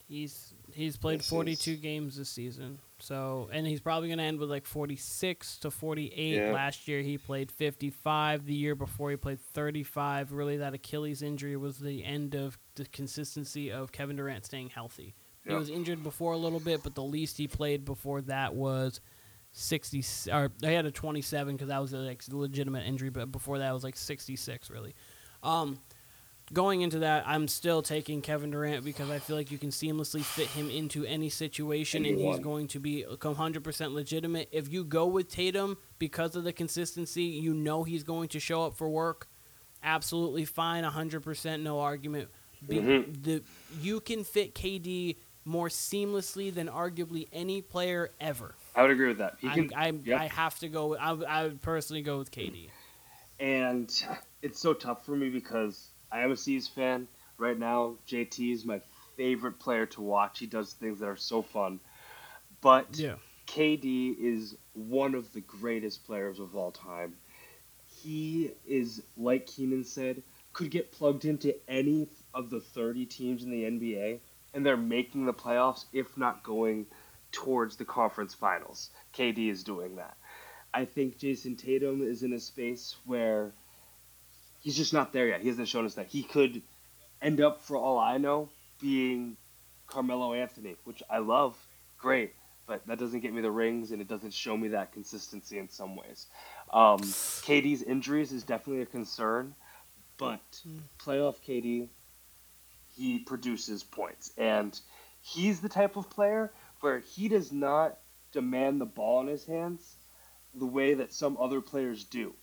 He's he's played This 42 is- games this season. So and he's probably going to end with like 46 to 48. Yeah. Last year he played 55. The year before he played 35. Really that Achilles injury was the end of the consistency of Kevin Durant staying healthy. He Yeah. was injured before a little bit, but the least he played before that was 60 or they had a 27 cuz that was a like legitimate injury, but before that was like 66 really. Um going into that, I'm still taking Kevin Durant because I feel like you can seamlessly fit him into any situation and he's going to be 100% legitimate. If you go with Tatum because of the consistency, you know he's going to show up for work. Absolutely fine, 100% no argument. Mhm. the you can fit KD more seamlessly than arguably any player ever. I would agree with that. Can, I'm, yep. I have to go. With, I, I would personally go with KD. and it's so tough for me because I am a C's fan. right now, JT is my favorite player to watch. He does things that are so fun. But Yeah. KD is one of the greatest players of all time. He is, like Keenan said, could get plugged into any of the 30 teams in the NBA, and they're making the playoffs, if not going towards the conference finals. KD is doing that. I think Jayson Tatum is in a space where he's just not there yet. He hasn't shown us that. He could end up, for all I know, being Carmelo Anthony, which I love. Great. But that doesn't get me the rings, and it doesn't show me that consistency in some ways. Um, KD's injuries is definitely a concern, but playoff KD, he produces points. And he's the type of player where he does not demand the ball in his hands the way that some other players do.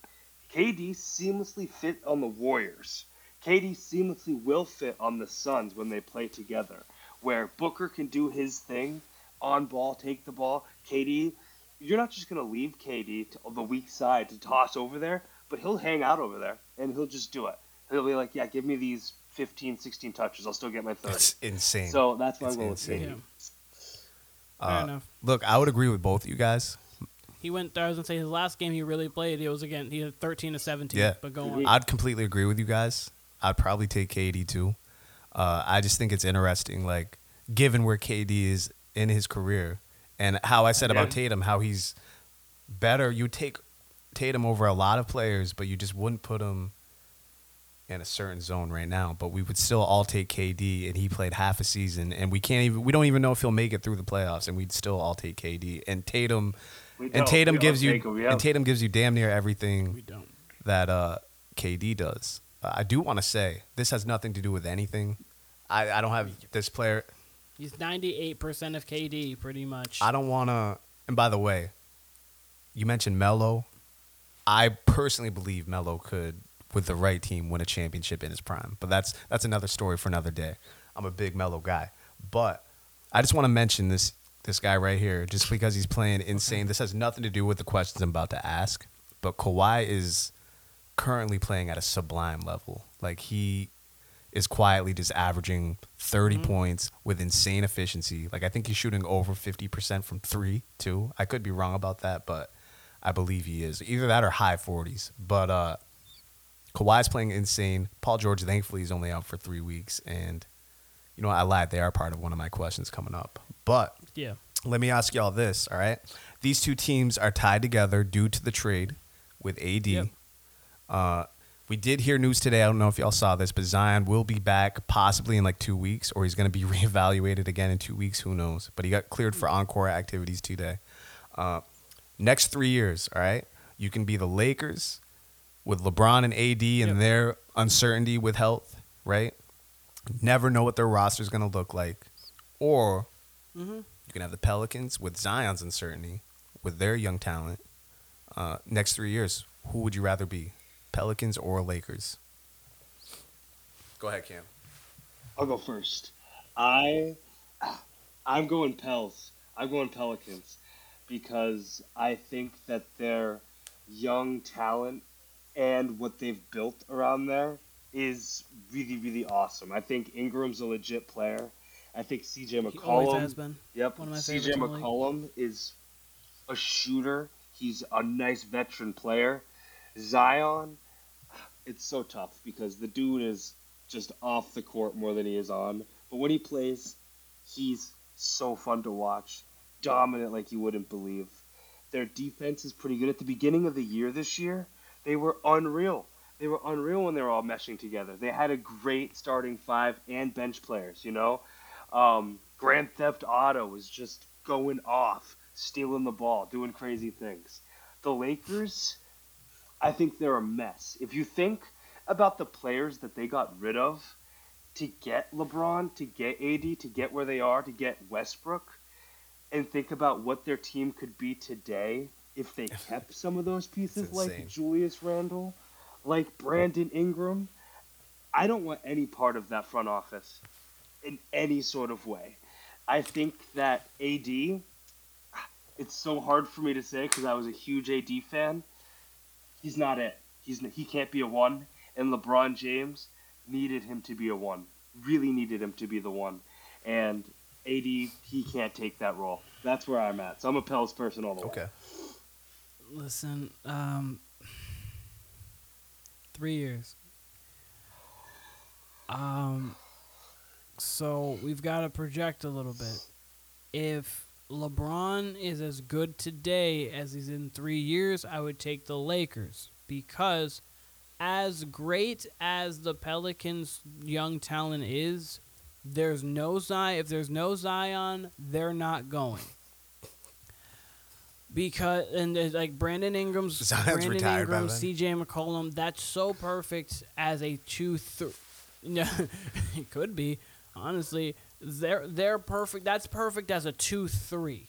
KD seamlessly fit on the Warriors. KD seamlessly will fit on the Suns when they play together, where Booker can do his thing on ball, take the ball. KD, you're not just going to leave KD to the weak side to toss over there, but he'll hang out over there and he'll just do it. He'll be like, yeah, give me these 15, 16 touches. I'll still get my 30. It's insane. So that's why I'm going with insane. KD. Yeah. Fair Uh, enough. Look, I would agree with both of you guys. He went. I was gonna say his last game he really played. It was again. He had 13 to 17. Yeah. But go on. I'd completely agree with you guys. I'd probably take KD too. Uh, I just think it's interesting, like given where KD is in his career, and how I said about Tatum, how he's better. You take Tatum over a lot of players, but you just wouldn't put him in a certain zone right now. But we would still all take KD, and he played half a season, and we can't even. We don't even know if he'll make it through the playoffs, and we'd still all take KD. And Tatum, We and. Tatum gives you, him, and Tatum gives you damn near everything we don't. that uh, KD does. Uh, I do want to say this has nothing to do with anything. I, I don't have this player. He's 98% of KD, pretty much. I don't want to. And by the way, you mentioned Melo. I personally believe Melo could, with the right team, win a championship in his prime. But that's that's another story for another day. I'm a big Melo guy, but I just want to mention this this guy right here, just because he's playing insane. This has nothing to do with the questions I'm about to ask. But Kawhi is currently playing at a sublime level. Like he is quietly just averaging 30 points with insane efficiency. Like I think he's shooting over 50% from 3 too. I could be wrong about that, but I believe he is. Either that or high 40s. But uh Kawhi's playing insane. Paul George thankfully is only out for 3 weeks and you know, I lied. They are part of one of my questions coming up. But yeah. let me ask y'all this, all right? These two teams are tied together due to the trade with AD. Yep. Uh, we did hear news today. I don't know if y'all saw this, but Zion will be back possibly in like two weeks, or he's going to be reevaluated again in two weeks. Who knows? But he got cleared for encore activities today. Uh, next three years, all right? You can be the Lakers with LeBron and AD and Yep. their uncertainty with health, right? Never know what their roster is going to look like. Or Mm-hmm. You can have the Pelicans with Zion's uncertainty, with their young talent. Uh, next three years, who would you rather be, Pelicans or Lakers? Go ahead, Cam. I'll go first. I I'm going Pels. I'm going Pelicans because I think that their young talent and what they've built around there is really really awesome. I think Ingram's a legit player. I think CJ McCollum. Yep. One of my CJ favorites in the league. McCollum is a shooter. He's a nice veteran player. Zion, it's so tough because the dude is just off the court more than he is on. But when he plays, he's so fun to watch. Dominant like you wouldn't believe. Their defense is pretty good. At the beginning of the year this year, they were unreal. They were unreal when they were all meshing together. They had a great starting five and bench players, you know? Um, Grand Theft Auto was just going off, stealing the ball, doing crazy things. The Lakers, I think they're a mess. If you think about the players that they got rid of to get LeBron, to get AD, to get where they are, to get Westbrook, and think about what their team could be today if they kept some of those pieces like Julius Randle, like Brandon Ingram, I don't want any part of that front office in any sort of way. I think that AD, it's so hard for me to say because I was a huge AD fan. He's not it. He's he can't be a one, and LeBron James needed him to be a one. really needed him to be the one. And AD, he can't take that role. That's where I'm at. So I'm a Pels person all the way. Okay. Listen, um, three years. Um, so we've got to project a little bit. If LeBron is as good today as he's in three years, I would take the Lakers because, as great as the Pelicans' young talent is, there's no Zion. If there's no Zion, they're not going. Because and there's like Brandon Ingram's Zion's Brandon retired Ingram. C.J. McCollum. That's so perfect as a two. Th- no, it could be honestly. They're they're perfect. That's perfect as a two three.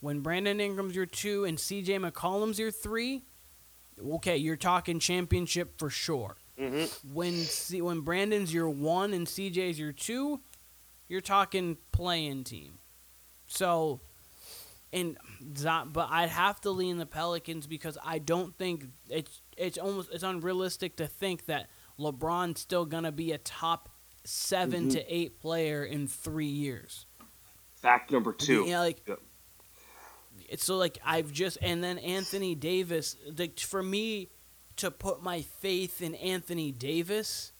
When Brandon Ingram's your two and C.J. McCollum's your three, okay, you're talking championship for sure. hmm When C- when Brandon's your one and CJ's your two, you're talking playing team. So, and but I'd have to lean the Pelicans because I don't think it's it's almost it's unrealistic to think that LeBron's still gonna be a top 7 Mhm. to eight player in three years. Fact number two. Yeah, like Yep. it's so like I've just and then Anthony Davis. Like for me to put my faith in Anthony Davis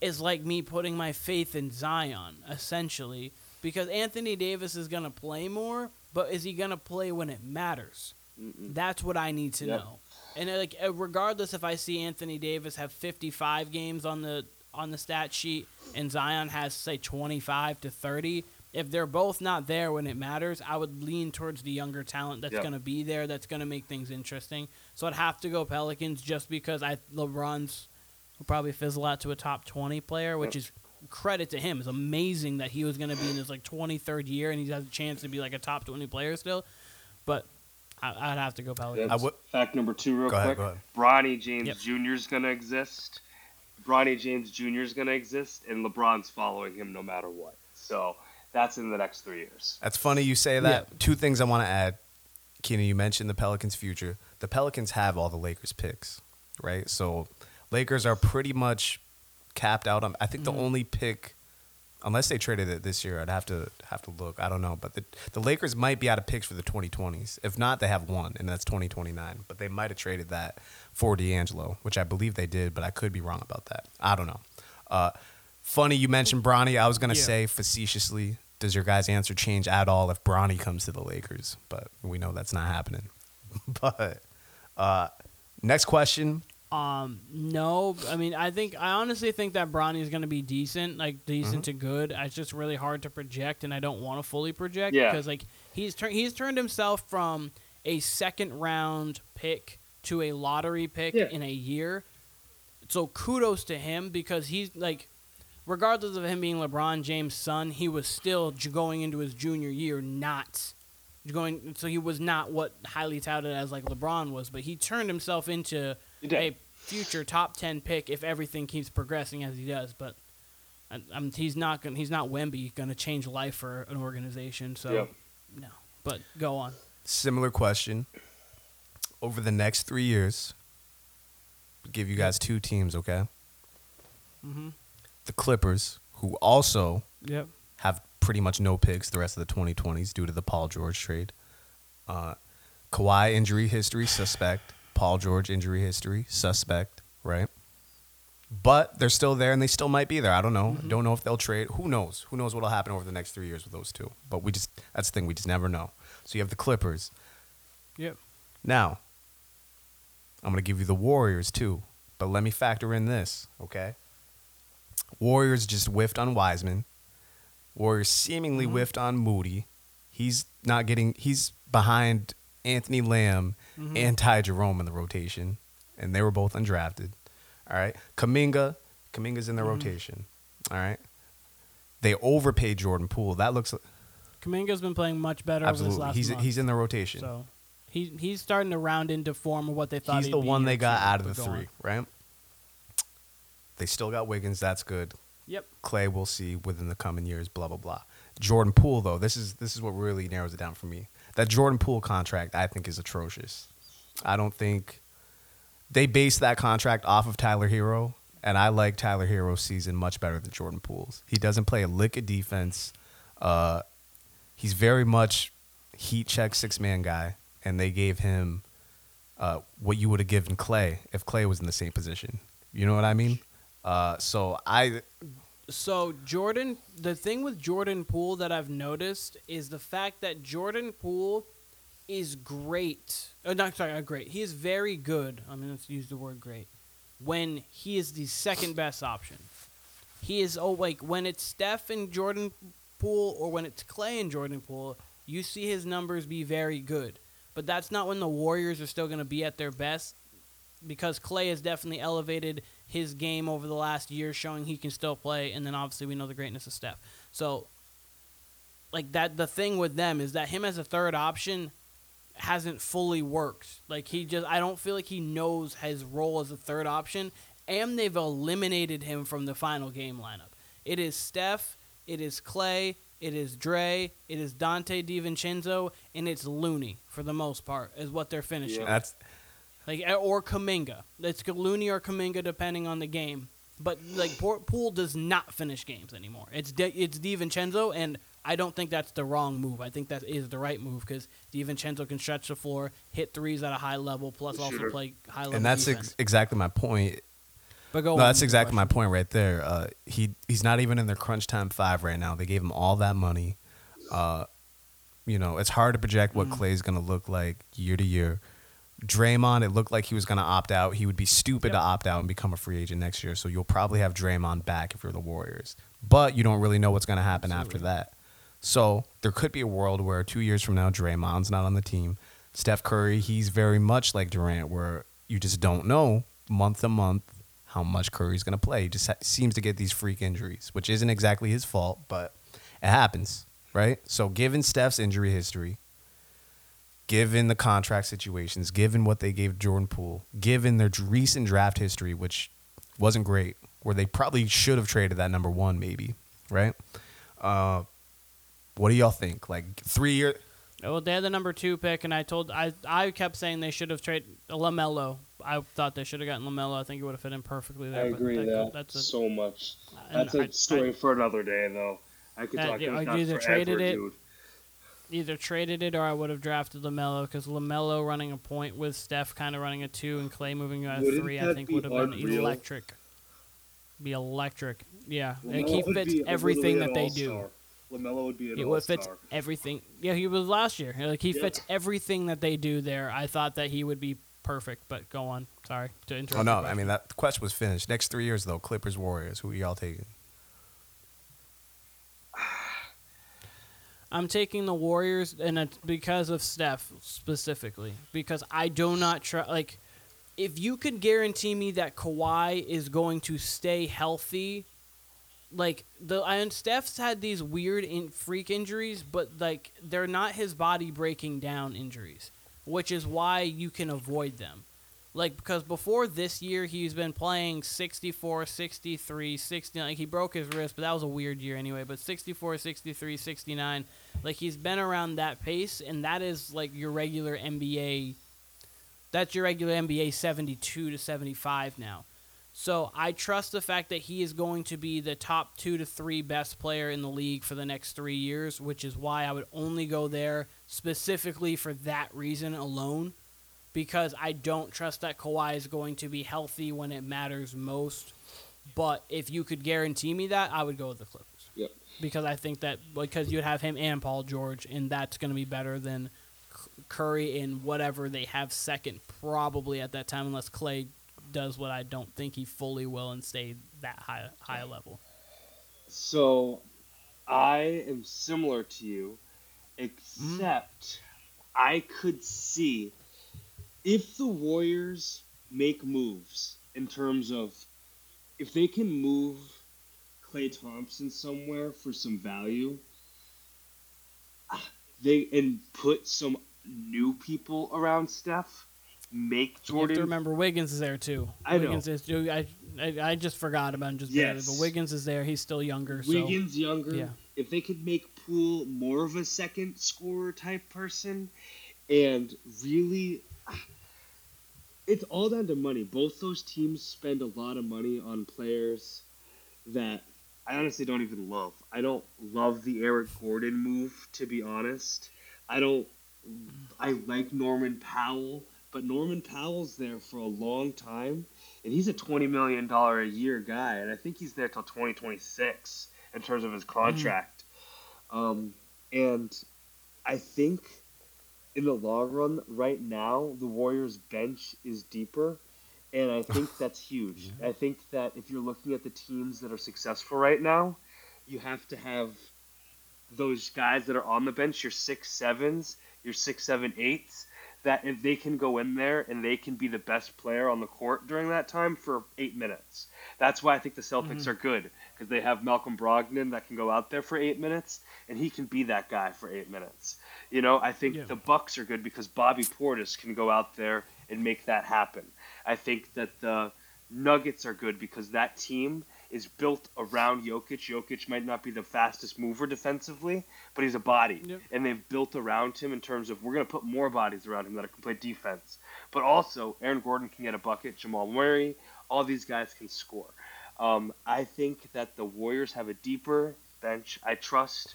is like me putting my faith in Zion, essentially, because Anthony Davis is gonna play more, but is he gonna play when it matters? Mm-mm. That's what I need to Yep. know. And uh, like uh, regardless if I see Anthony Davis have 55 games on the on the stat sheet and Zion has say 25 to 30, if they're both not there when it matters, I would lean towards the younger talent that's Yep. going to be there that's going to make things interesting. So I'd have to go Pelicans just because I LeBron's will probably fizzle out to a top 20 player, which is credit to him. It's amazing that he was going to be in his like 23rd year and he has a chance to be like a top 20 player still. But I, I'd have to go Pelicans. That's I would- fact number two, real Go ahead, quick. go ahead. Bronny James Yep. Jr. is going to exist. Bronny James Jr. is going to exist, and LeBron's following him no matter what. So that's in the next three years. That's funny you say that. Two things I want to add. Keenan, you mentioned the Pelicans' future. The Pelicans have all the Lakers picks, right? So Lakers are pretty much capped out on. I think Mhm. the only pick, unless they traded it this year, I'd have to have to look. I don't know, but the the Lakers might be out of picks for the 2020s. If not, they have one, and that's 2029. But they might have traded that for D'Angelo, which I believe they did, but I could be wrong about that. I don't know. Uh, funny you mentioned Bronny. I was gonna Yeah. say facetiously, does your guys' answer change at all if Bronny comes to the Lakers? But we know that's not happening. but uh, next question. Um, no, I mean, I think I honestly think that Bronny is going to be decent, like decent Mm-hmm. to good. It's just really hard to project, and I don't want to fully project Yeah. because like he's turned he's turned himself from a second round pick to a lottery pick Yeah. in a year. So kudos to him because he's like, regardless of him being LeBron James' son, he was still j- going into his junior year not going. So he was not what highly touted as like LeBron was, but he turned himself into. A future top ten pick if everything keeps progressing as he does. But I, I'm, he's not going. He's not Wemby going to change life for an organization. So Yep. no. But go on. Similar question. Over the next three years, give you guys two teams, okay? Mm-hmm. The Clippers, who also Yep. have pretty much no picks the rest of the 2020s due to the Paul George trade. Uh, Kawhi injury history suspect. Paul George injury history suspect. Right. But they're still there, and they still might be there. I don't know. Mhm. Don't know if they'll trade. Who knows? Who knows what'll happen over the next three years with those two? But we just that's the thing. We just never know. So you have the Clippers. Yep. Now, I'm going to give you the Warriors too, but let me factor in this, okay? Warriors just whiffed on Wiseman. Warriors seemingly Mhm. whiffed on Moody. He's not getting, he's behind Anthony Lamb Mhm. and Ty Jerome in the rotation, and they were both undrafted. All right. Kuminga, Kuminga's in the Mhm. rotation. All right. They overpaid Jordan Poole. That looks Kuminga's been playing much better over this absolutely. last He's month. he's in the rotation. So he he's starting to round into form of what they thought. He's the be one they got out of the three, right? They still got Wiggins. That's good. Yep. Klay, we'll see within the coming years. Blah blah blah. Jordan Poole, though, this is this is what really narrows it down for me. That Jordan Poole contract, I think, is atrocious. I don't think they base that contract off of Tyler Herro, and I like Tyler Herro's season much better than Jordan Poole's. He doesn't play a lick of defense. Uh, he's very much heat check six man guy, and they gave him uh, what you would have given Klay if Klay was in the same position. You know what I mean? Uh, so I So Jordan, the thing with Jordan Poole that I've noticed is the fact that Jordan Poole is great. Uh, not sorry, not great. He is very good. I mean, let's use the word great. When he is the second best option, he is. Oh, like when it's Steph and Jordan Poole, or when it's Klay and Jordan Poole, you see his numbers be very good. But that's not when the Warriors are still going to be at their best, because Klay is definitely elevated his game over the last year, showing he can still play. And then obviously we know the greatness of Steph. So, like that, the thing with them is that him as a third option hasn't fully worked. Like he just, I don't feel like he knows his role as a third option, and they've eliminated him from the final game lineup. It is Steph, it is Klay, it is Dre, it is Donte DiVincenzo, and it's Looney for the most part is what they're finishing. Yeah. that's Like eh, or Kuminga. It's Looney or Kuminga depending on the game. But like Port Poole does not finish games anymore. It's De- it's DiVincenzo, and I don't think that's the wrong move. I think that is the right move because DiVincenzo can stretch the floor, hit threes at a high level, plus also Shooter. play high level and that's ex- exactly my point. but go No, on that's with your exactly my point right there. Uh, he he's not even in their crunch time five right now. They gave him all that money. Uh, you know, it's hard to project what Mhm. Klay's gonna look like year to year. Draymond, it looked like he was gonna opt out. He would be stupid to opt out and become a free agent next year. So you'll probably have Draymond back if you're the Warriors, but you don't really know what's gonna happen after that. So there could be a world where two years from now, Draymond's not on the team. Steph Curry, he's very much like Durant, where you just don't know month to month how much Curry's going to play. He just ha- seems to get these freak injuries, which isn't exactly his fault, but it happens, right? So, given Steph's injury history, given the contract situations, given what they gave Jordan Poole, given their recent draft history, which wasn't great, where they probably should have traded that number one, maybe, right? Uh, what do y'all think? Like three year? Well, they had the number two pick, and I told I I kept saying they should have traded LaMelo. I thought they should have gotten LaMelo. I think it would have fit in perfectly there. I but agree that, that, That's a, so much. That's a I- story for another day, though. I could Uh, talk yeah, about I that either forever, traded it- dude. Either traded it or I would have drafted LaMelo because LaMelo running a point with Steph kind of running a two and Klay moving out of Wouldn't three, I think would have been unreal? electric. Be electric, yeah. and LaMelo he fits everything that they do. all-star. LaMelo would be an It would fits everything. Yeah, he was last year. Like he Yeah. fits everything that they do there. I thought that he would be perfect, but go on. Sorry to interrupt. Oh no, I mean that quest was finished. Next three years though, Clippers, Warriors. Who are y'all taking? I'm taking the Warriors, and because of Steph specifically. Because I do not trust. Like, if you could guarantee me that Kawhi is going to stay healthy, like the and Steph's had these weird in, freak injuries, but like they're not his body breaking down injuries, which is why you can avoid them. Like because before this year he's been playing 64, 63, 60 like he broke his wrist, but that was a weird year anyway, but 64, 63, 69, like he's been around that pace and that is like your regular NBA that's your regular NBA 72 to 75 now. So I trust the fact that he is going to be the top two to three best player in the league for the next three years, which is why I would only go there specifically for that reason alone. Because I don't trust that Kawhi is going to be healthy when it matters most. But if you could guarantee me that, I would go with the Clippers. Yep. Because I think that because you'd have him and Paul George, and that's going to be better than Curry and whatever they have second, probably at that time, unless Klay does what I don't think he fully will and stay that high high level. So, I am similar to you, except mm-hmm. I could see if the Warriors make moves in terms of if they can move Klay Thompson somewhere for some value, ah, they and put some new people around Steph, make You have to remember Wiggins is there too. I know. Wiggins is too. I, I I just forgot about him just barely, but Wiggins is there. He's still younger. So Wiggins younger. yeah. If they could make Poole more of a second scorer type person, and really, it's all down to money. Both those teams spend a lot of money on players that I honestly don't even love. I don't love the Eric Gordon move, to be honest. I don't. I like Norman Powell, but Norman Powell's there for a long time, and he's a twenty million dollar a year guy, and I think he's there till twenty twenty six in terms of his contract. Mm. Um, and I think in the long run, right now, the Warriors' bench is deeper, and I think that's huge. I think that if you're looking at the teams that are successful right now, you have to have those guys that are on the bench, your six sevens, your six seven eights, that if they can go in there and they can be the best player on the court during that time for eight minutes. That's why I think the Celtics mm-hmm. are good because they have Malcolm Brogdon that can go out there for eight minutes and he can be that guy for eight minutes. You know, I think yeah. the Bucks are good because Bobby Portis can go out there and make that happen. I think that the Nuggets are good because that team is built around Jokic. Jokic might not be the fastest mover defensively, but he's a body, yep. and they've built around him in terms of we're going to put more bodies around him that can play defense. But also, Aaron Gordon can get a bucket. Jamal Murray, all these guys can score. Um, I think that the Warriors have a deeper bench. I trust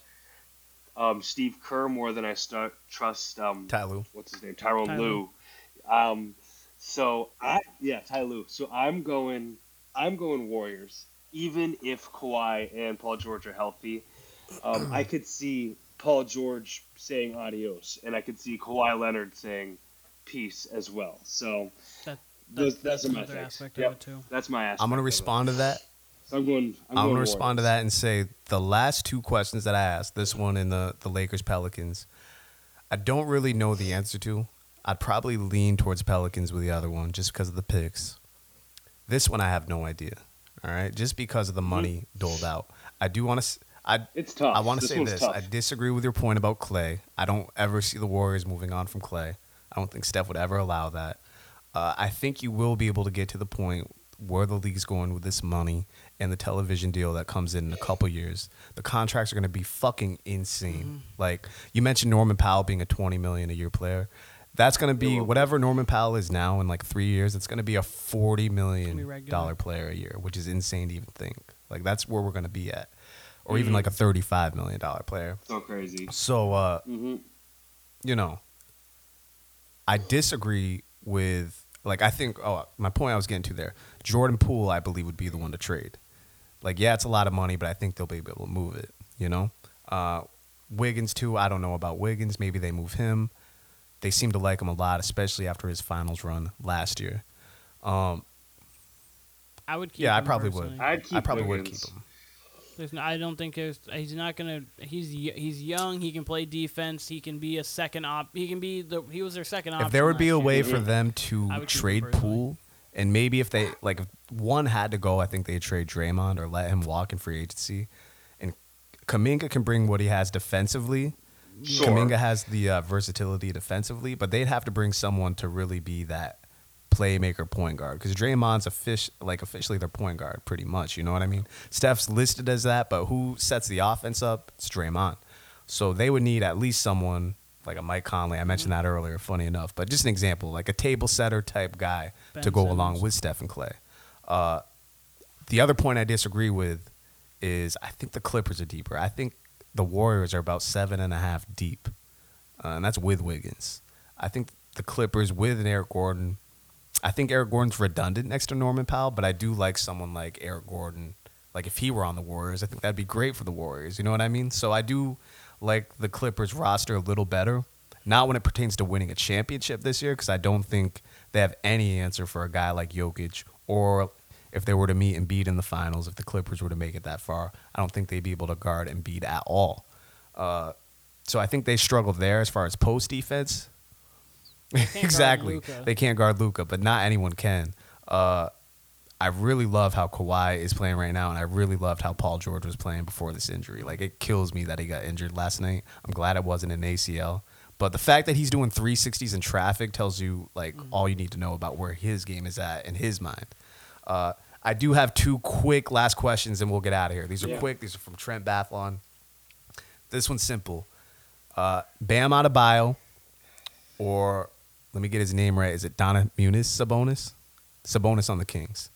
um, Steve Kerr more than I start, trust um, Ty Lue. What's his name? Tyronn Ty Lue. Um, so I yeah Ty Lue. So I'm going I'm going Warriors. Even if Kawhi and Paul George are healthy, um, I could see Paul George saying adios, and I could see Kawhi Leonard saying peace as well. So that, that, those, that's, that's my aspect yep. of it too. That's my aspect. I'm going to respond to that so I'm going. I'm, I'm going to respond to that and say the last two questions that I asked, this one and the the Lakers Pelicans, I don't really know the answer to. I'd probably lean towards Pelicans with the other one just because of the picks. This one I have no idea. All right, just because of the money mm-hmm. doled out. I do want to. I, it's tough. I want to say this. Tough. I disagree with your point about Klay. I don't ever see the Warriors moving on from Klay. I don't think Steph would ever allow that. Uh, I think you will be able to get to the point where the league's going with this money and the television deal that comes in in a couple years, the contracts are going to be fucking insane. Mm-hmm. Like you mentioned, Norman Powell being a twenty million a year player. That's going to be whatever Norman Powell is now in like three years. It's going to be a forty million dollar player a year, which is insane to even think. Like that's where we're going to be at, or mm-hmm. even like a thirty-five million dollar player. So crazy. So, uh, mm-hmm. you know, I disagree with like I think. Oh, my point I was getting to there. Jordan Poole, I believe, would be the one to trade. Like, yeah, it's a lot of money, but I think they'll be able to move it. You know, uh, Wiggins too. I don't know about Wiggins. Maybe they move him. They seem to like him a lot, especially after his finals run last year. Um, I would keep. Yeah, I probably would. I'd keep I probably Wiggins. would keep him. There's no, I don't think there's. He's not gonna. He's he's young. He can play defense. He can be a second op. He can be the. He was their second option. If there would be a way year. for them to trade Poole, and maybe if they like if one had to go, I think they'd trade Draymond or let him walk in free agency. And Kuminga can bring what he has defensively. Sure. Kuminga has the uh, versatility defensively, but they'd have to bring someone to really be that playmaker point guard because Draymond's a fish like officially their point guard pretty much. You know what I mean? Steph's listed as that, but who sets the offense up? It's Draymond. So they would need at least someone like a Mike Conley. I mentioned that earlier. Funny enough, but just an example, like a table setter type guy ben to go Simmons. along with Steph and Klay. Uh, the other point I disagree with is I think the Clippers are deeper. I think the Warriors are about seven and a half deep, uh, and that's with Wiggins. I think the Clippers with an Eric Gordon I think Eric Gordon's redundant next to Norman Powell, but I do like someone like Eric Gordon. Like if he were on the Warriors, I think that'd be great for the Warriors. You know what I mean? So I do like the Clippers roster a little better. Not when it pertains to winning a championship this year, because I don't think they have any answer for a guy like Jokic, or if they were to meet Embiid in the finals, if the Clippers were to make it that far, I don't think they'd be able to guard Embiid at all. Uh, so I think they struggle there as far as post defense exactly. They can't guard Luka, but not anyone can. Uh, I really love how Kawhi is playing right now, and I really loved how Paul George was playing before this injury. Like it kills me that he got injured last night. I'm glad it wasn't an ACL. But the fact that he's doing 360s in traffic tells you like mm-hmm. all you need to know about where his game is at in his mind. Uh, I do have two quick last questions, and we'll get out of here. These are yeah. quick. These are from Trent Bathlon. This one's simple. Uh, Bam Adebayo or let me get his name right. Is it Donna Muniz Sabonis? Sabonis on the Kings.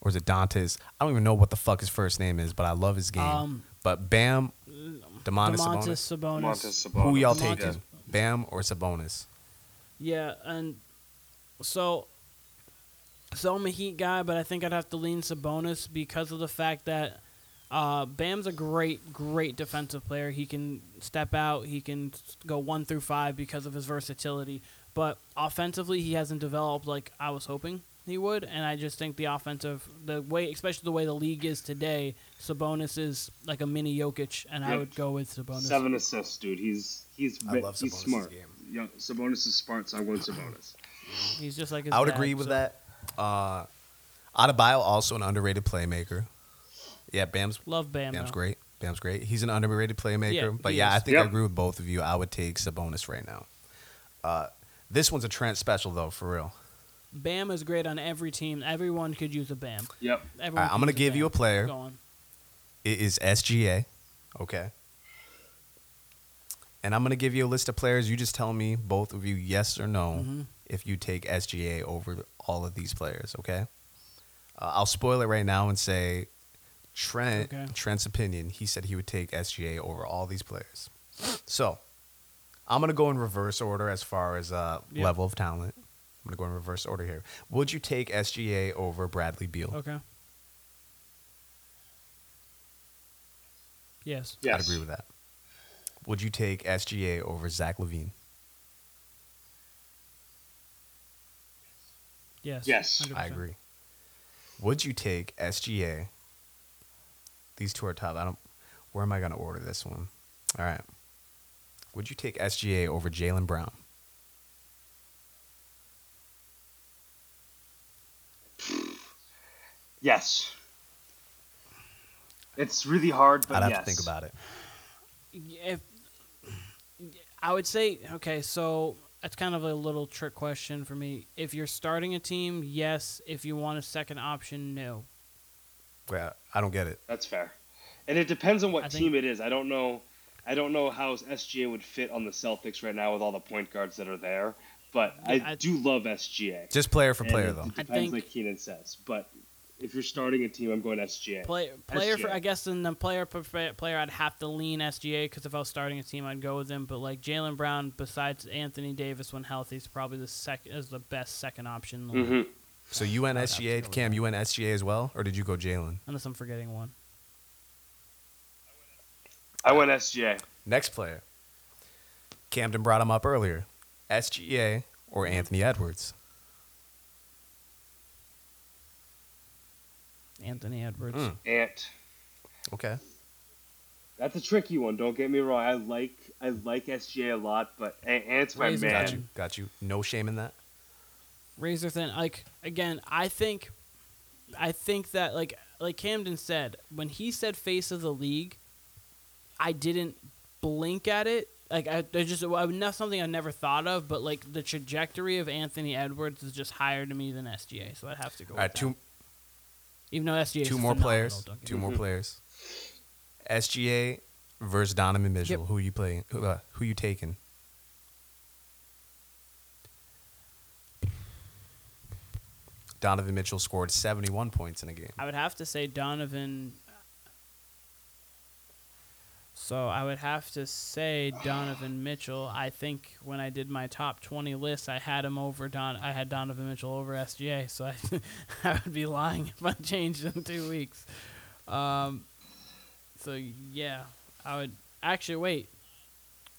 Or is it Dantes? I don't even know what the fuck his first name is, but I love his game. Um, but Bam, Demontis Demontis Sabonis. Sabonis. Montes Who y'all Demontis. taking? Bam or Sabonis? Yeah, and so so I'm a Heat guy, but I think I'd have to lean Sabonis because of the fact that uh, Bam's a great, great defensive player. He can step out, he can go one through five because of his versatility. But offensively, he hasn't developed like I was hoping he would, and I just think the offensive, the way, especially the way the league is today, Sabonis is like a mini Jokic, and I would go with Sabonis. Seven assists, dude. He's he's I love he's Sabonis' smart. game. Yeah, Sabonis is smart, so I want Sabonis. He's just like his I would dad, agree with so- that. Uh, Adebayo also an underrated playmaker. Yeah, Bam's Love Bam. Bam's though. great. Bam's great. He's an underrated playmaker. Yeah, but he yeah, I is. think I agree with both of you. I would take Sabonis right now. Uh, this one's a Trent special though, for real. Bam is great on every team. Everyone could use a Bam. Yep. Everyone All right, could I'm gonna use give you a player. Go on. It is SGA. Okay. And I'm gonna give you a list of players. You just tell me both of you yes or no Mhm. if you take SGA over all of these players. Okay. Uh, I'll spoil it right now and say Trent. Okay. Trent's opinion. He said he would take SGA over all these players. So I'm gonna go in reverse order as far as uh, Yep. level of talent. I'm gonna go in reverse order here. Would you take SGA over Bradley Beal? Okay. Yes. Yes. I'd agree with that. Would you take SGA over Zach LaVine? Yes. Yes. 100%. I agree. Would you take SGA? These two are tough. I don't. Where am I going to order this one? All right. Would you take SGA over Jaylen Brown? Yes. It's really hard, but I'd have yes. to think about it. If I would say okay, so it's kind of a little trick question for me. If you're starting a team, yes. If you want a second option, no. Yeah, I don't get it. That's fair. And it depends on what I think- team it is. I don't know. I don't know how SGA would fit on the Celtics right now with all the point guards that are there. But Yeah, I, I- do love SGA. Just player for player, it, though. It I think- like Keenan says. But if you're starting a team, I'm going SGA. Play, player for SGA. I guess in the player player I'd have to lean SGA because if I was starting a team I'd go with him. But like Jaylen Brown, besides Anthony Davis when healthy, is probably the second is the best second option. in the league, hmm So you went I'd have to go SGA, Cam. that. You went SGA as well, or did you go Jaylen? Unless I'm forgetting one. I went SGA. Next player. Kamden brought him up earlier. SGA or Anthony Edwards? Anthony Edwards. Mm. Ant. Okay. That's a tricky one. Don't get me wrong. I like I like SGA a lot, but A- Ant's my Razor man. Got you. Got you. No shame in that. Razor thin. Like again, I think, I think that like like Kamden said when he said face of the league, I didn't blink at it. Like I, I just I, not something I never thought of, but like the trajectory of Anthony Edwards is just higher to me than SGA, so I'd have to go. All right, with two that. Even though SGA is two more players. Two me more players. SGA versus Donovan Mitchell. Yep. Who you playing? Who, uh, who you taking? Donovan Mitchell scored 71 points in a game. I would have to say Donovan. So I would have to say Donovan Mitchell. I think when I did my top twenty list, I had him over Don. I had Donovan Mitchell over SGA. So I, I would be lying if I changed in two weeks. Um, so yeah, I would actually wait.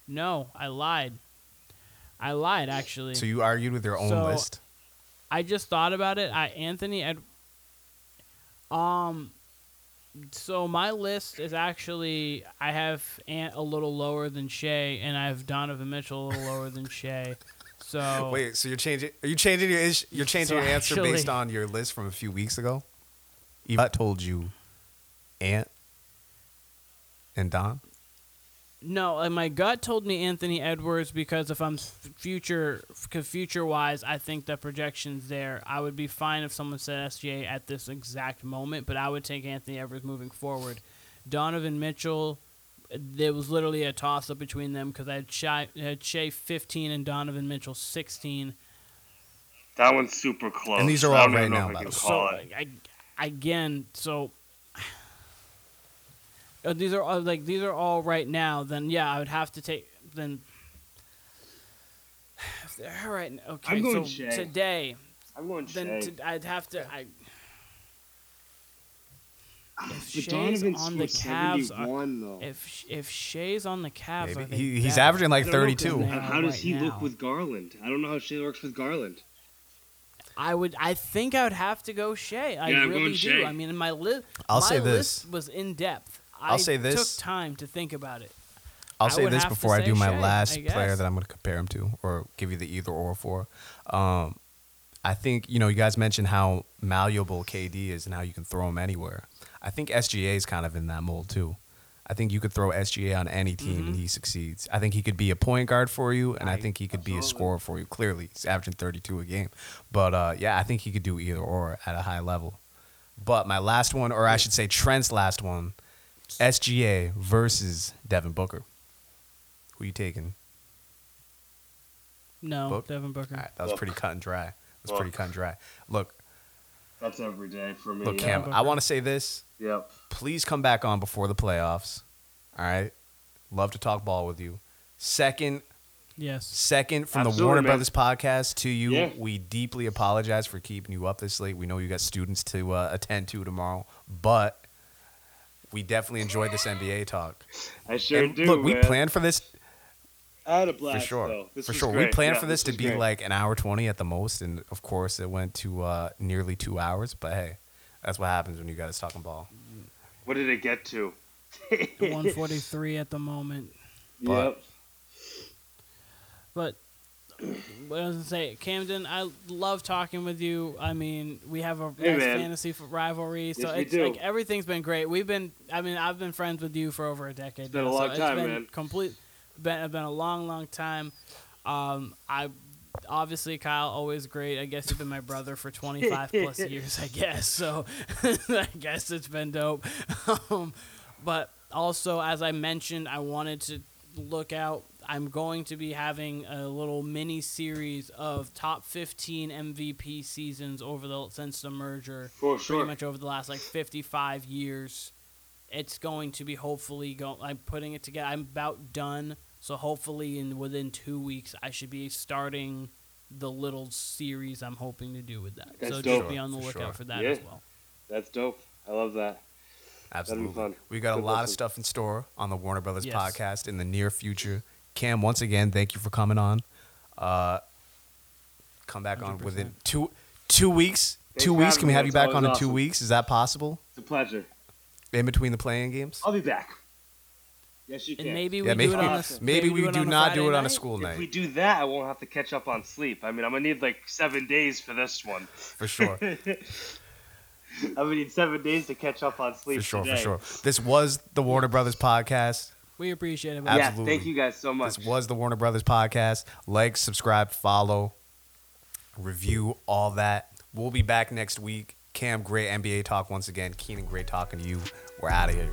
No, I lied. I lied actually. So you argued with your own So- list. I just thought about it. I Anthony Ed. Um. So my list is actually I have Ant a little lower than Shai, and I have Donovan Mitchell a little lower than Shai. So Wait, so you're changing? Are you changing your ish, You're changing So your answer based on your list from a few weeks ago. Eva told you, Ant and Don. No, like my gut told me Anthony Edwards because if I'm future, because future wise, I think the projections there. I would be fine if someone said SGA at this exact moment, but I would take Anthony Edwards moving forward. Donovan Mitchell, there was literally a toss up between them because I had Shai, had Shai 15 and Donovan Mitchell 16. That one's super close. And these are I all don't even right know now, if I by the way. So. I, again, so uh, these are all, like these are all right now. Then yeah, I would have to take then. If they're all right, okay. I'm going so Shai. today, I'm going then Shai. to, I'd have to. I, ah, if But Shai's Donovan on the scored Cavs, are, 71 though. if if Shai's on the Cavs, Maybe. He- he's averaging like I don't know, 32. How, how does right he look with Garland? I don't know how Shai works with Garland. I would. I think I would have to go Shai. I Yeah, I'm really going do. Shai. I mean, my list. I'll my say this. list was in depth. I'll I say this. Took time to think about it. I'll I say would this have to before I say do my last I player guess. that I'm going to compare him to, or give you the either or for. Um, I think you know you guys mentioned how malleable KD is and how you can throw him anywhere. I think SGA is kind of in that mold too. I think you could throw SGA on any team and he succeeds. I think he could be a point guard for you, and I, think he could be a absolutely. scorer for you. Clearly, he's averaging 32 a game, but uh, yeah, I think he could do either or at a high level. But my last one, or I should say Trent's last one, SGA versus Devin Booker. Who you taking? No, Book? Devin Booker. All right, that was Book. pretty cut and dry. It was Book. pretty cut and dry. Look, That's every day for me. look, yeah. Cam. I want to say this. Yep. Please come back on before the playoffs. All right. Love to talk ball with you. Second, Yes. second from the Warner man. Brothers podcast to you. Yeah. We deeply apologize for keeping you up this late. We know you got students to uh, attend to tomorrow, but we definitely enjoyed this NBA talk. I sure And do. look, we man. planned for this I had a for sure. though. This for was sure, we planned Yeah, for this, to be great. like an hour twenty at the most, and of course, it went to uh, nearly two hours. But hey, that's what happens when you guys talking ball. What did it get to? 143 at the moment. But- Yep. But what I was gonna say, Kamden, I love talking with you. I mean, we have a Hey, nice man. fantasy rivalry, so Yes, it's do. like everything's been great. We've been, I mean, I've been friends with you for over a decade. It's been now, a so long it's time, been man. Complete, been been a long, long time. Um, I obviously Kyle always great. I guess you've been my brother for 25 plus years. I guess so. I guess it's been dope. Um, but also, as I mentioned, I wanted to look out. I'm going to be having a little mini series of top 15 MVP seasons over the since the merger For sure. pretty much over the last like 55 years. It's going to be hopefully going. I'm putting it together. I'm about done, so hopefully in within two weeks I should be starting the little series I'm hoping to do with that. That's so dope. just be on the For lookout sure. for that Yeah. as well. That's dope. I love that. Absolutely, fun. we got a Good lot of stuff in store on the Warner Brothas Yes. podcast in the near future. Cam, once again, thank you for coming on. Uh, come back on within two two weeks. Thanks two weeks. Can we have you back on in always two weeks? Is that possible? It's a pleasure. In between the playing games? I'll be back. Yes, you can. And maybe we Yeah, do maybe it on a Awesome. maybe we it do on a not do it on a school night. if we do that, I won't have to catch up on sleep. I mean, I'm gonna need like seven days for this one. for sure. I'm gonna need seven days to catch up on sleep. For sure, today. for sure. This was the Warner Brothas podcast. We appreciate it. Yeah, buddy. Absolutely. thank you guys so much. This was the Warner Brothas podcast. Like, subscribe, follow, review, all that. We'll be back next week. Cam, great NBA talk once again. Keenan, great talking to you. We're out of here.